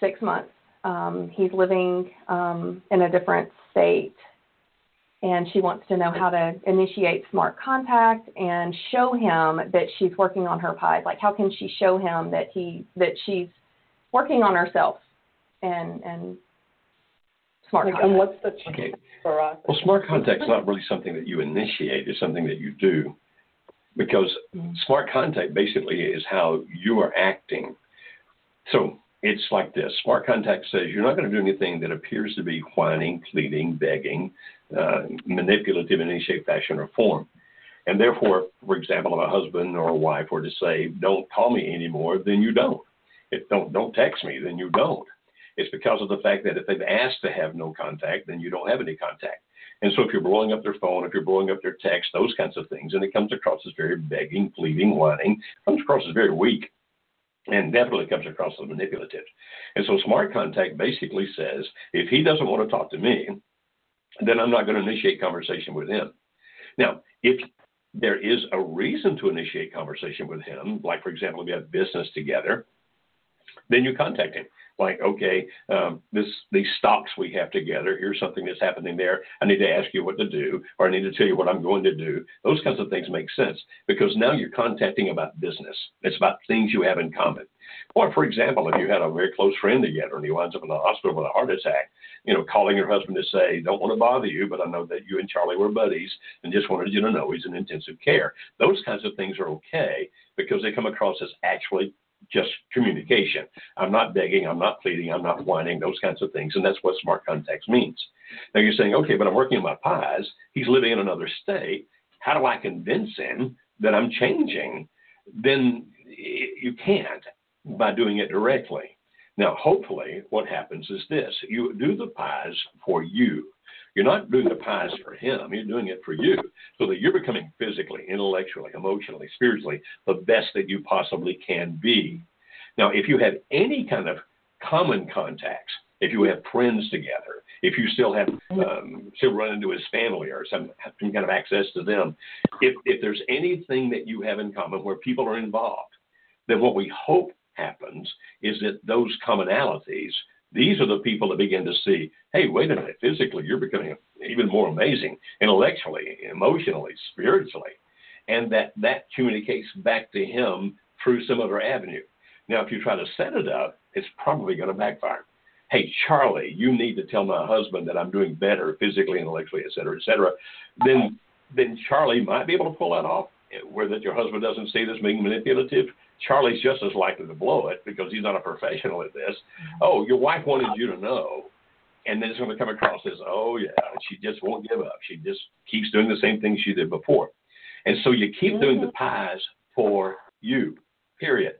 Six months. Um, he's living um, in a different state. And she wants to know how to initiate smart contact and show him that she's working on her pies. Like, how can she show him that he that she's working on herself and and smart Like, contact. and what's the Okay. for us? Well, smart contact's not really something that you initiate. It's something that you do, because mm-hmm. smart contact basically is how you are acting. So it's like this: smart contact says you're not going to do anything that appears to be whining, pleading, begging, uh, manipulative in any shape, fashion, or form. And therefore, for example, if a husband or a wife were to say, "Don't call me anymore," then you don't. If don't don't text me, then you don't. It's because of the fact that if they've asked to have no contact, then you don't have any contact. And so if you're blowing up their phone, if you're blowing up their text, those kinds of things, and it comes across as very begging, pleading, whining, comes across as very weak, and definitely comes across as manipulative. And so smart contact basically says, if he doesn't want to talk to me, then I'm not going to initiate conversation with him. Now, if there is a reason to initiate conversation with him, like for example, you have business together, then you contact him. Like, okay, um, this these stocks we have together. Here's something that's happening there. I need to ask you what to do, or I need to tell you what I'm going to do. Those kinds of things make sense because now you're contacting about business. It's about things you have in common. Or, for example, if you had a very close friend together and he winds up in the hospital with a heart attack, you know, calling your husband to say, "Don't want to bother you, but I know that you and Charlie were buddies, and just wanted you to know he's in intensive care." Those kinds of things are okay because they come across as actually just communication. I'm not begging, I'm not pleading, I'm not whining, those kinds of things. And that's what smart contacts means. Now you're saying, okay, but I'm working on my pies. He's living in another state. How do I convince him that I'm changing? Then you can't by doing it directly. Now, hopefully, what happens is this you do the pies for you. You're not doing the pies for him, you're doing it for you so that you're becoming physically, intellectually, emotionally, spiritually the best that you possibly can be. Now, if you have any kind of common contacts, if you have friends together, if you still have um, still run into his family or some, some kind of access to them, if, if there's anything that you have in common where people are involved, then what we hope happens is that those commonalities these are the people that begin to see, hey, wait a minute, physically, you're becoming even more amazing, intellectually, emotionally, spiritually. And that, that communicates back to him through some other avenue. Now, if you try to set it up, it's probably going to backfire. Hey, Charlie, you need to tell my husband that I'm doing better physically, intellectually, et cetera, et cetera. Then, then Charlie might be able to pull that off, eh, where that your husband doesn't see this being manipulative. Charlie's just as likely to blow it because he's not a professional at this. Mm-hmm. Oh, your wife wanted you to know. And then it's going to come across as, oh, yeah, she just won't give up. She just keeps doing the same thing she did before. And so you keep doing the mm-hmm. pies for you, period.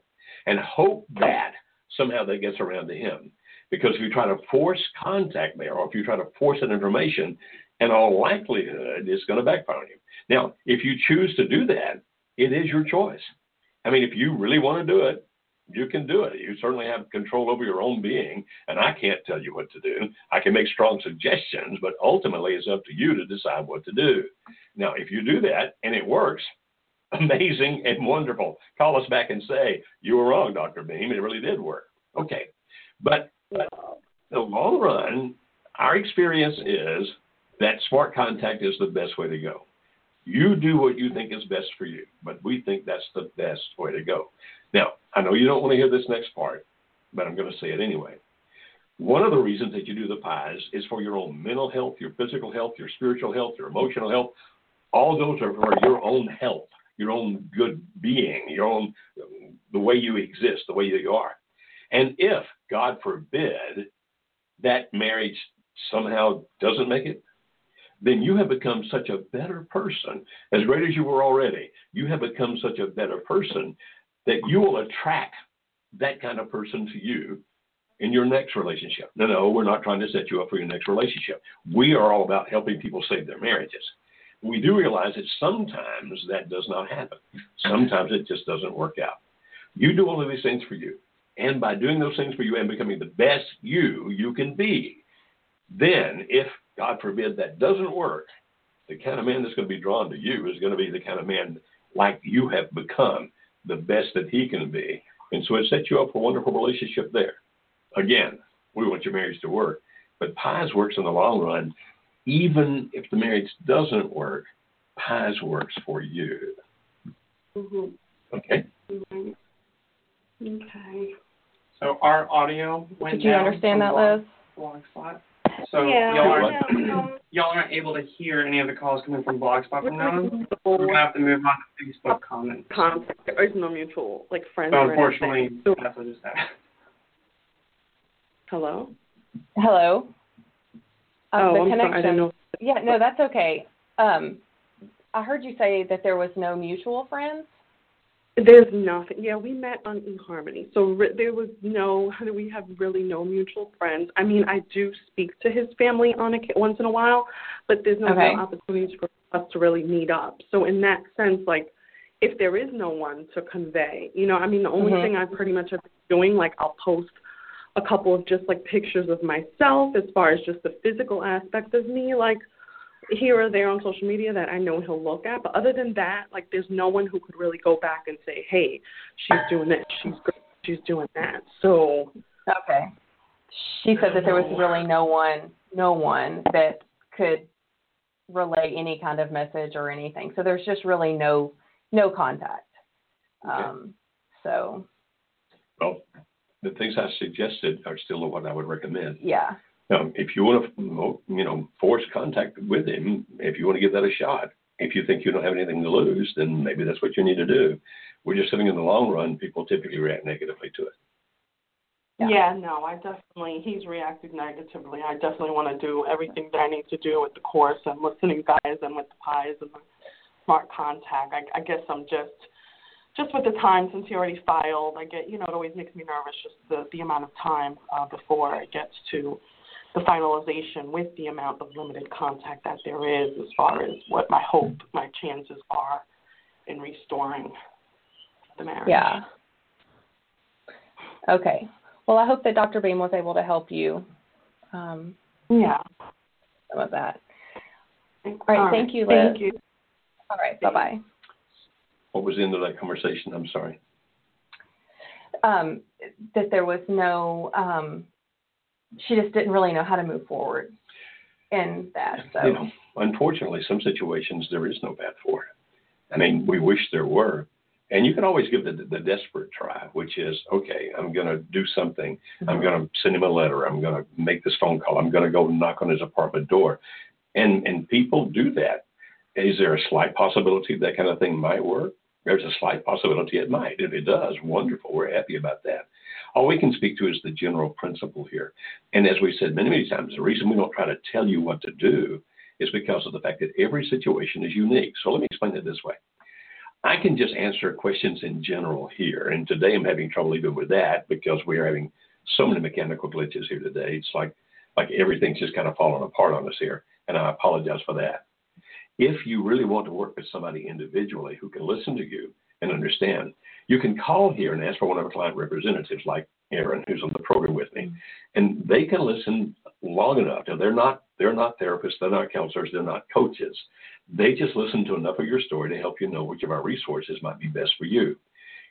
And hope that somehow that gets around to him. Because if you try to force contact there, or if you try to force that information, in all likelihood, it's going to backfire on you. Now, if you choose to do that, it is your choice. I mean, if you really want to do it, you can do it. You certainly have control over your own being, and I can't tell you what to do. I can make strong suggestions, but ultimately it's up to you to decide what to do. Now, if you do that and it works, (laughs) amazing and wonderful. Call us back and say, You were wrong, Dr. Beam. It really did work. Okay. But, but the long run, our experience is that smart contact is the best way to go. You do what you think is best for you, but we think that's the best way to go. Now, I know you don't want to hear this next part, but I'm going to say it anyway. One of the reasons that you do the pies is for your own mental health, your physical health, your spiritual health, your emotional health. All those are for your own health, your own good being, your own the way you exist, the way that you are. And if, God forbid, that marriage somehow doesn't make it, then you have become such a better person. As great as you were already, you have become such a better person that you will attract that kind of person to you in your next relationship. No, no, we're not trying to set you up for your next relationship. We are all about helping people save their marriages. We do realize that sometimes that does not happen. Sometimes it just doesn't work out. You do all of these things for you. And by doing those things for you and becoming the best you you can be, then if God forbid that doesn't work, the kind of man that's going to be drawn to you is going to be the kind of man like you have become, the best that he can be. And so it sets you up for a wonderful relationship there. Again, we want your marriage to work, but pies works in the long run even if the marriage doesn't work, Pies works for you. Mhm. Okay? Mhm. Okay. So our audio went Did you down understand that, from Liz? Blogspot. So yeah, y'all aren't um, (clears throat) y'all aren't able to hear any of the calls coming from Blogspot from now on. We're gonna have to move on to Facebook comments. contact. There is no mutual like friends. So unfortunately, anything. That's what just happened. hello. Hello. Um, oh, the I'm connection. sorry. I didn't know. Yeah, no, that's okay. Um, I heard you say that there was no mutual friends. There's nothing. Yeah, we met on eHarmony, so re- there was no. (laughs) We have really no mutual friends. I mean, I do speak to his family on a once in a while, but there's no Okay. real opportunities for us to really meet up. So in that sense, like, if there is no one to convey, you know, I mean, the only Mhm. thing I pretty much have been doing, like, I'll post a couple of just like pictures of myself as far as just the physical aspect of me, like here or there on social media that I know he'll look at. But other than that, like there's no one who could really go back and say, "Hey, she's doing this, she's great, she's doing that." So Okay. She said that there was really no one, no one that could relay any kind of message or anything. So there's just really no, no contact. Um, so Well, the things I suggested are still what I would recommend. yeah, Now, if you want to, you know, force contact with him, if you want to give that a shot, if you think you don't have anything to lose, then maybe that's what you need to do. We're just saying in the long run, people typically react negatively to it. Yeah. yeah, no, I definitely he's reacted negatively. I definitely want to do everything that I need to do with the course and listening guys and with the pies and the smart contact. I, I guess I'm just just with the time since he already filed. I get you know it always makes me nervous just the the amount of time uh, before it gets to the finalization with the amount of limited contact that there is as far as what my hope my chances are in restoring the marriage. yeah. Okay. Well, I hope that Dr. Beam was able to help you um, Yeah. some of that. All right, thank you, Liz. Thank you. All right. Bye bye. What was the end of that conversation? I'm sorry. Um, that there was no. Um, she just didn't really know how to move forward in that. So. You know, unfortunately, some situations there is no path forward. I mean, we wish there were. And you can always give the, the desperate try, which is, okay, I'm going to do something. I'm mm-hmm. going to send him a letter. I'm going to make this phone call. I'm going to go knock on his apartment door. And, and people do that. Is there a slight possibility that kind of thing might work? There's a slight possibility it might. If it does, wonderful. We're happy about that. All we can speak to is the general principle here. And as we've said many, many times, the reason we don't try to tell you what to do is because of the fact that every situation is unique. So let me explain it this way. I can just answer questions in general here. And today I'm having trouble even with that because we are having so many mechanical glitches here today. It's like like everything's just kind of falling apart on us here. And I apologize for that. If you really want to work with somebody individually who can listen to you and understand, you can call here and ask for one of our client representatives like Erin, who's on the program with me, and they can listen long enough. Now they're not they're not therapists, they're not counselors, they're not coaches. They just listen to enough of your story to help you know which of our resources might be best for you.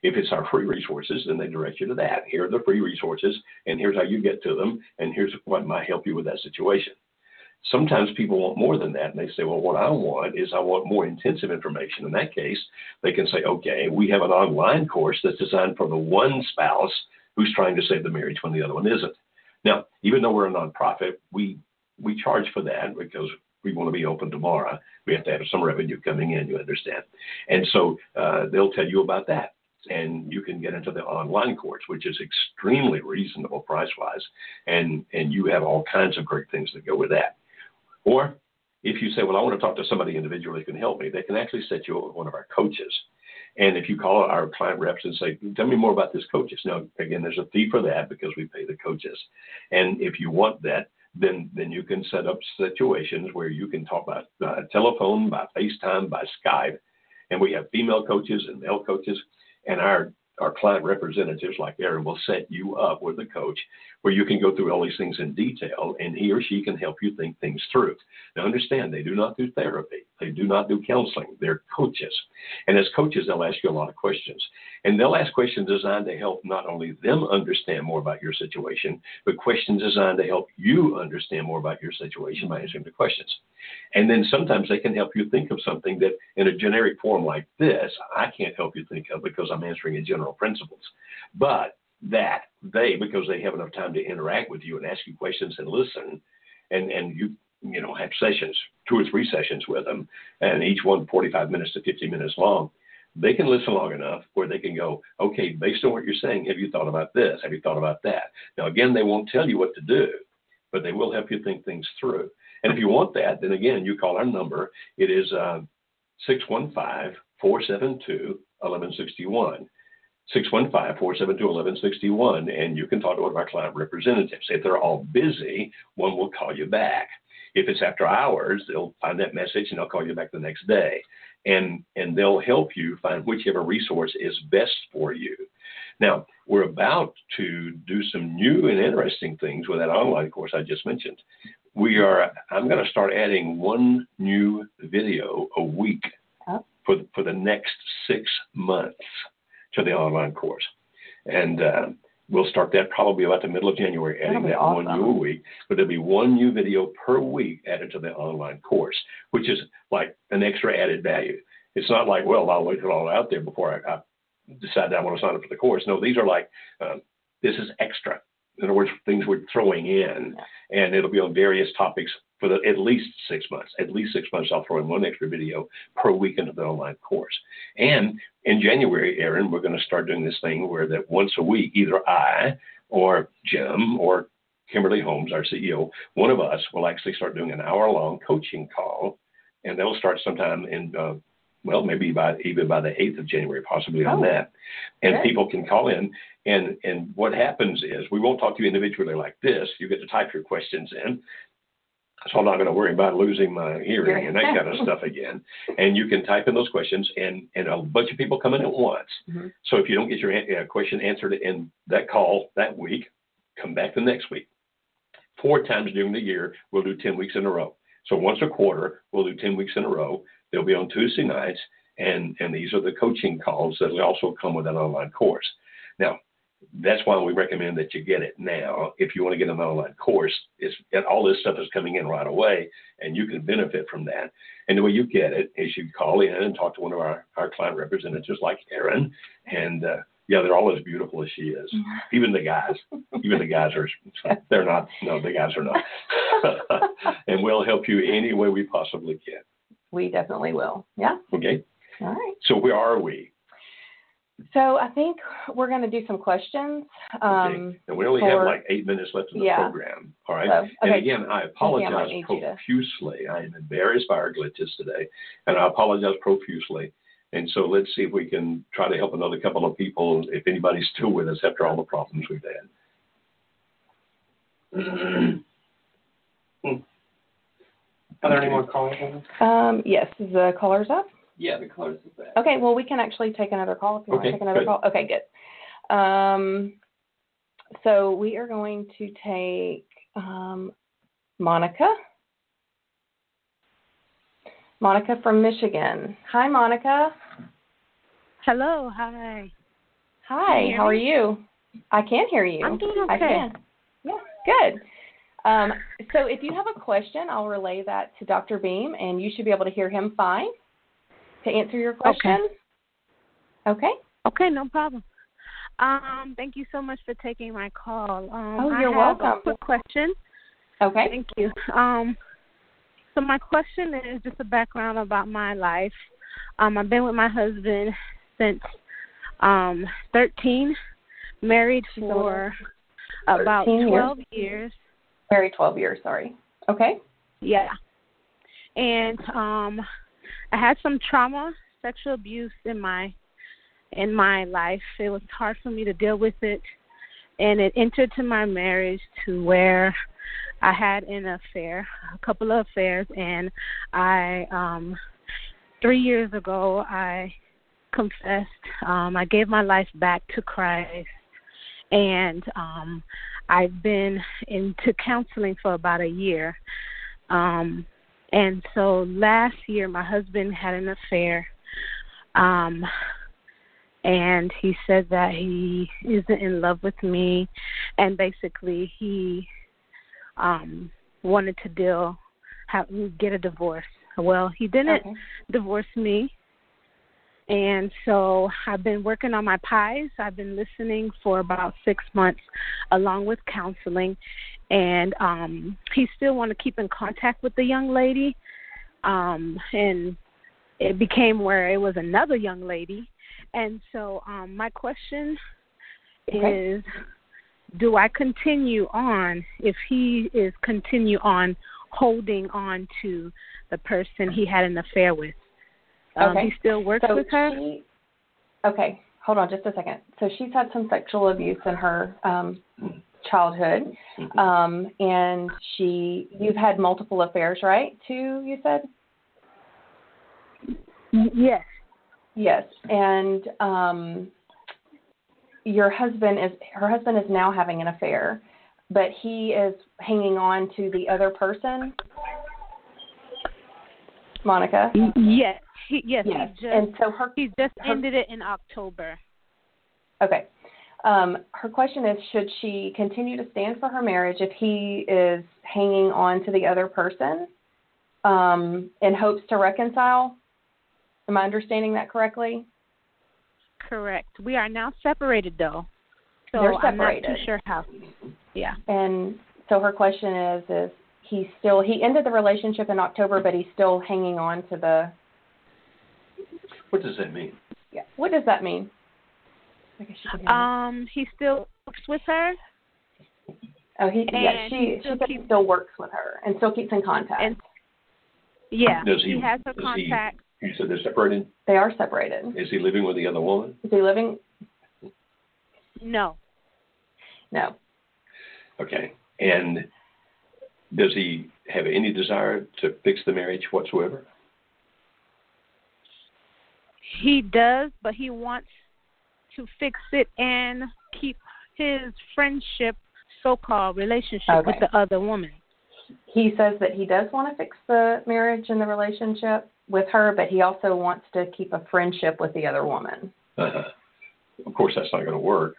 If it's our free resources, then they direct you to that. Here are the free resources, and here's how you get to them, and here's what might help you with that situation. Sometimes people want more than that, and they say, Well, what I want is I want more intensive information. In that case, they can say, Okay, we have an online course that's designed for the one spouse who's trying to save the marriage when the other one isn't. Now, even though we're a nonprofit, we we charge for that because we want to be open tomorrow. We have to have some revenue coming in, you understand. And so uh, they'll tell you about that. And you can get into the online course, which is extremely reasonable price wise. And, and you have all kinds of great things that go with that. Or if you say, well, I want to talk to somebody individually who can help me, they can actually set you up with one of our coaches. And if you call our client reps and say, tell me more about this coaches. Now, again, there's a fee for that because we pay the coaches. And if you want that, then then you can set up situations where you can talk by uh, telephone, by FaceTime, by Skype, and we have female coaches and male coaches, and our our client representatives like Erin will set you up with a coach where you can go through all these things in detail and he or she can help you think things through. Now, understand, they do not do therapy, they do not do counseling, they're coaches. And as coaches, they'll ask you a lot of questions. And they'll ask questions designed to help not only them understand more about your situation, but questions designed to help you understand more about your situation by answering the questions. And then sometimes they can help you think of something that in a generic form like this, I can't help you think of because I'm answering in general principles. But that they, because they have enough time to interact with you and ask you questions and listen, and, and you you know have sessions, two or three sessions with them, and each one 45 minutes to 50 minutes long, they can listen long enough where they can go, okay, based on what you're saying, have you thought about this? Have you thought about that? Now, again, they won't tell you what to do, but they will help you think things through. And if you want that, then again, you call our number. It is uh, 615 472 1161. 615-472-1161, and you can talk to one of our client representatives. If they're all busy, one will call you back. If it's after hours, they'll find that message and they'll call you back the next day. And, and they'll help you find whichever resource is best for you. Now, we're about to do some new and interesting things with that online course I just mentioned. We are, I'm going to start adding one new video a week oh. for, for the next six months to the online course. And uh, we'll start that probably about the middle of January, adding that awesome. one new a week. But there'll be one new video per week added to the online course, which is like an extra added value. It's not like, well, I'll wait till all out there before I, I decide that I want to sign up for the course. No, these are like, um, this is extra. In other words, things we're throwing in, and it'll be on various topics for the, at least six months. At least six months, I'll throw in one extra video per week into the online course. And in January, Erin, we're going to start doing this thing where that once a week, either I or Jim or Kimberly Holmes, our CEO, one of us will actually start doing an hour-long coaching call, and that'll start sometime in. Uh, well, maybe by even by the 8th of January, possibly on Oh, that. And people can call in. And, and what happens is we won't talk to you individually like this. You get to type your questions in. So I'm not going to worry about losing my hearing and that kind of (laughs) stuff again. And you can type in those questions, and, and a bunch of people come in at once. Mhm. So if you don't get your uh, question answered in that call that week, come back the next week. Four times during the year, we'll do 10 weeks in a row. So once a quarter, we'll do 10 weeks in a row. They'll be on Tuesday nights, and, and these are the coaching calls that will also come with an online course. Now, that's why we recommend that you get it now. If you want to get an online course, it's and all this stuff is coming in right away, and you can benefit from that. And the way you get it is you call in and talk to one of our, our client representatives like Erin, and uh, yeah, they're all as beautiful as she is. (laughs) Even the guys, even the guys are, they're not. No, the guys are not. (laughs) and we'll help you any way we possibly can. We definitely will. Yeah. Okay. All right. So where are we? So I think we're going to do some questions. Um, And we only have like eight minutes left in the Yeah. program. All right. So, And again, I I apologize might need you to- profusely. I am embarrassed by our glitches today, and I apologize profusely. And so let's see if we can try to help another couple of people, if anybody's still with us after all the problems we've had. (clears throat) Are there any more callers? on um, yes, is the callers up? Yeah, the callers is back. Okay, well, we can actually take another call if you want Okay, to take another good. call. Okay, good. Um, so we are going to take um, Monica. Monica from Michigan. Hi, Monica. Hello, hi. Hi, Can you hear how are me? you? I can hear you. I'm doing I okay. can. Yeah, good. Um, so if you have a question, I'll relay that to Dr. Beam, and you should be able to hear him fine to answer your question. Okay. Okay, Okay, no problem. Um, thank you so much for taking my call. Um, Oh, you're welcome. Quick question. Okay. Thank you. Um, so my question is just a background about my life. Um, I've been with my husband since um 13, married for about 13 years. 12 years. Married 12 years, sorry. Okay. Yeah. And um I had some trauma, sexual abuse in my in my life. It was hard for me to deal with it and it entered to my marriage to where I had an affair, a couple of affairs and I um 3 years ago I confessed. Um, I gave my life back to Christ, and um, I've been into counseling for about a year. Um, and so last year, my husband had an affair. Um, and he said that he isn't in love with me and basically he um wanted to deal have get a divorce well he didn't Okay. divorce me and so i've been working on my pies i've been listening for about six months along with counseling and um he still want to keep in contact with the young lady um and it became where it was another young lady and so um my question Okay. is do I continue on if he is continue on holding on to the person he had an affair with? Um Okay. he still works So with her? she, okay, hold on just a second. So she's had some sexual abuse in her um, childhood, Mhm. um, and she, you've had multiple affairs, right? Two, you said. Yes. Yes, and um, your husband is her husband is now having an affair, but he is hanging on to the other person. Monica. Yes. He yes, Yes, he just and so her he just her- ended it in October. Okay. Um, her question is Should she continue to stand for her marriage if he is hanging on to the other person um, in hopes to reconcile? Am I understanding that correctly? Correct. We are now separated though. So They're separated. I'm not too sure how. Yeah. And so her question is Is he still, he ended the relationship in October, but he's still hanging on to the, What does that mean? yeah. What does that mean? I guess you can hear me. Um he still works with her oh, he, yeah, and she, she still said keeps- still works with her and still keeps in contact. and yeah, Does he- has her does he- contact. You said they're separated. they are separated. Is he living with the other woman? Is he living? No. No. Okay. And does he have any desire to fix the marriage whatsoever? He does, but he wants to fix it and keep his friendship, so called relationship with the other woman. he says that he does want to fix the marriage and the relationship with her, but he also wants to keep a friendship with the other woman. Uh-huh. Of course, that's not going to work,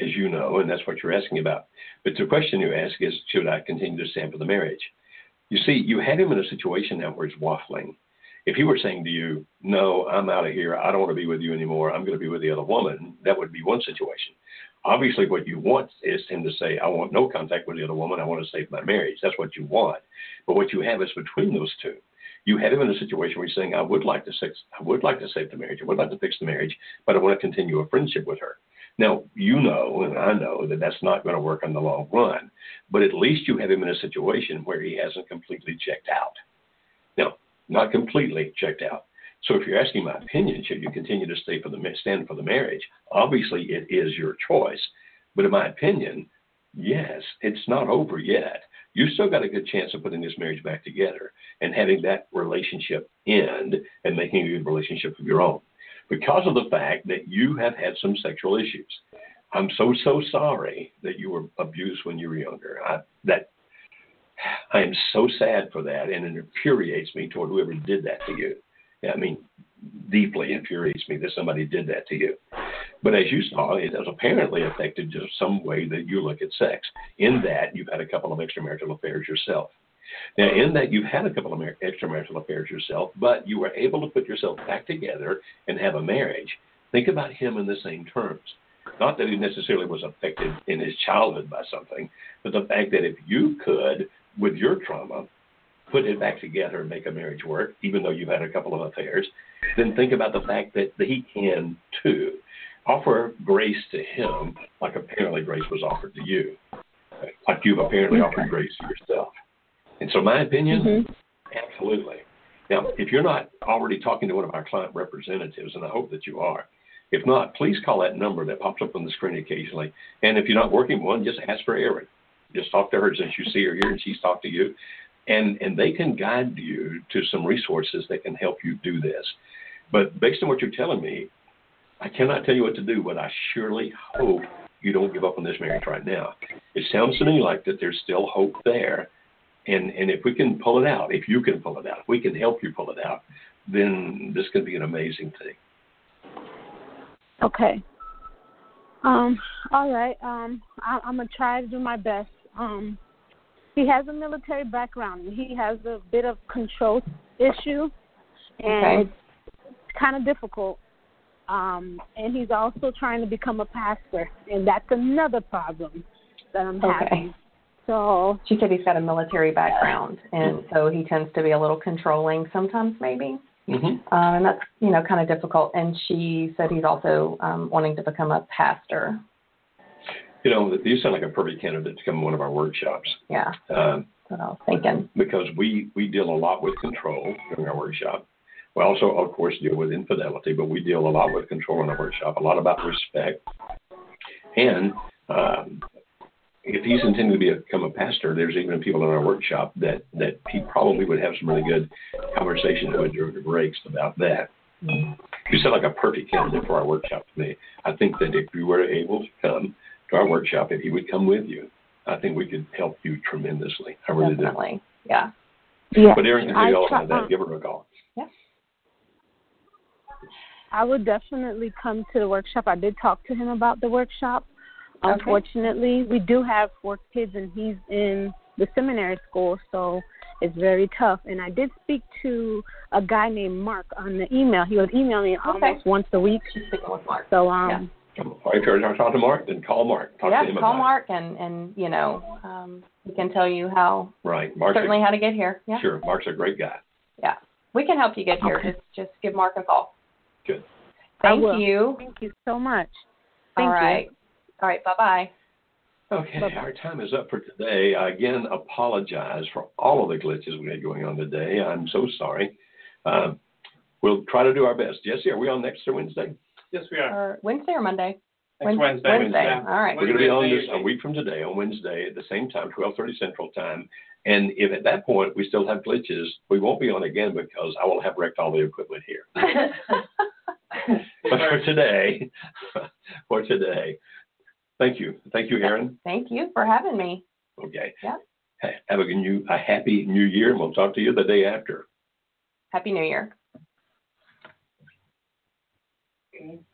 as you know, and that's what you're asking about. But the question you ask is, should I continue to stand for the marriage? You see, you had him in a situation now where he's waffling. If he were saying to you, "No, I'm out of here. I don't want to be with you anymore. I'm going to be with the other woman," that would be one situation. Obviously, what you want is him to say, "I want no contact with the other woman. I want to save my marriage." That's what you want. But what you have is between those two. You have him in a situation where he's saying, "I would like to fix, I would like to save the marriage. I would like to fix the marriage, but I want to continue a friendship with her." Now, you know, and I know that that's not going to work in the long run, but at least you have him in a situation where he hasn't completely checked out. Now, not completely checked out. So if you're asking my opinion, should you continue to stay for the stand for the marriage? Obviously, it is your choice. But in my opinion, yes, it's not over yet. You still got a good chance of putting this marriage back together and having that relationship end and making a good relationship of your own. Because of the fact that you have had some sexual issues. I'm so so sorry that you were abused when you were younger. I, that I am so sad for that, and it infuriates me toward whoever did that to you. I mean, deeply infuriates me that somebody did that to you. But as you saw, it has apparently affected just some way that you look at sex. In that, you've had a couple of extramarital affairs yourself. Now, in that, you've had a couple of mar- extramarital affairs yourself, but you were able to put yourself back together and have a marriage. Think about him in the same terms. Not that he necessarily was affected in his childhood by something, but the fact that if you could, with your trauma, put it back together and make a marriage work, even though you've had a couple of affairs, then think about the fact that he can too. Offer grace to him like apparently grace was offered to you, like you've apparently offered grace to yourself. And so, my opinion, mm-hmm. absolutely. Now, if you're not already talking to one of our client representatives, and I hope that you are, if not, please call that number that pops up on the screen occasionally. And if you're not working one, just ask for Erin. Just talk to her since you see her here and she's talked to you. And, and they can guide you to some resources that can help you do this. But based on what you're telling me, I cannot tell you what to do, but I surely hope you don't give up on this marriage right now. It sounds to me like that there's still hope there. And and if we can pull it out, if you can pull it out, if we can help you pull it out, then this could be an amazing thing. Okay. Um. All right. Um. I, I'm gonna try to do my best. Um. He has a military background. He has a bit of control issue, and Okay. it's kind of difficult. Um. And he's also trying to become a pastor, and that's another problem that I'm Okay. having. So She said he's got a military background, and so he tends to be a little controlling sometimes, maybe. Mm-hmm. Um, and that's you know kind of difficult. And she said he's also um, wanting to become a pastor. You know, you sound like a perfect candidate to come to one of our workshops. Yeah, Um, what I was thinking. because we we deal a lot with control during our workshop. We also, of course, deal with infidelity, but we deal a lot with control in our workshop, a lot about respect. And um, if he's intending to become a pastor, there's even people in our workshop that that he probably would have some really good conversation with during the breaks about that. You sound like a perfect candidate for our workshop to me. I think that if you were able to come to our workshop, if he would come with you, I think we could help you tremendously. I really do. Definitely. Yeah. yeah, But Erin can I tell you all try- about that. um, Give her a call. I would definitely come to the workshop. I did talk to him about the workshop. Okay. Unfortunately, we do have four kids, and he's in the seminary school, so it's very tough. And I did speak to a guy named Mark on the email. He would email me almost once a week. Speaking with Mark. So um, Come on. If you're to talk to Mark, then call Mark. Talk yeah, to him call about Mark, and and you know um, he can tell you how. Right. Mark's certainly a, how to get here. Yeah. Sure. Mark's a great guy. Yeah. We can help you get here. Okay. Just just give Mark a call. Good. I Thank you. thank you so much. All Thank you. right. All right. Bye bye. Okay, Bye-bye. our time is up for today. I again apologize for all of the glitches we had going on today. I'm so sorry. Um, we'll try to do our best. Jesse, are we on next to Wednesday? Yes, we are. Or Wednesday or Monday? Next Wednes- Wednesday. Wednesday. Yeah. All right. We're going to be on Wednesday, this a week from today, on Wednesday, at the same time, 12:30 Central Time. And if at that point we still have glitches, we won't be on again because I will have wrecked all the equipment here. but for today, (laughs) for today, thank you, thank you, Erin. Thank you for having me. Okay. Yeah. Ha- Have a new, a happy New Year, and we'll talk to you the day after. Happy New Year. Okay.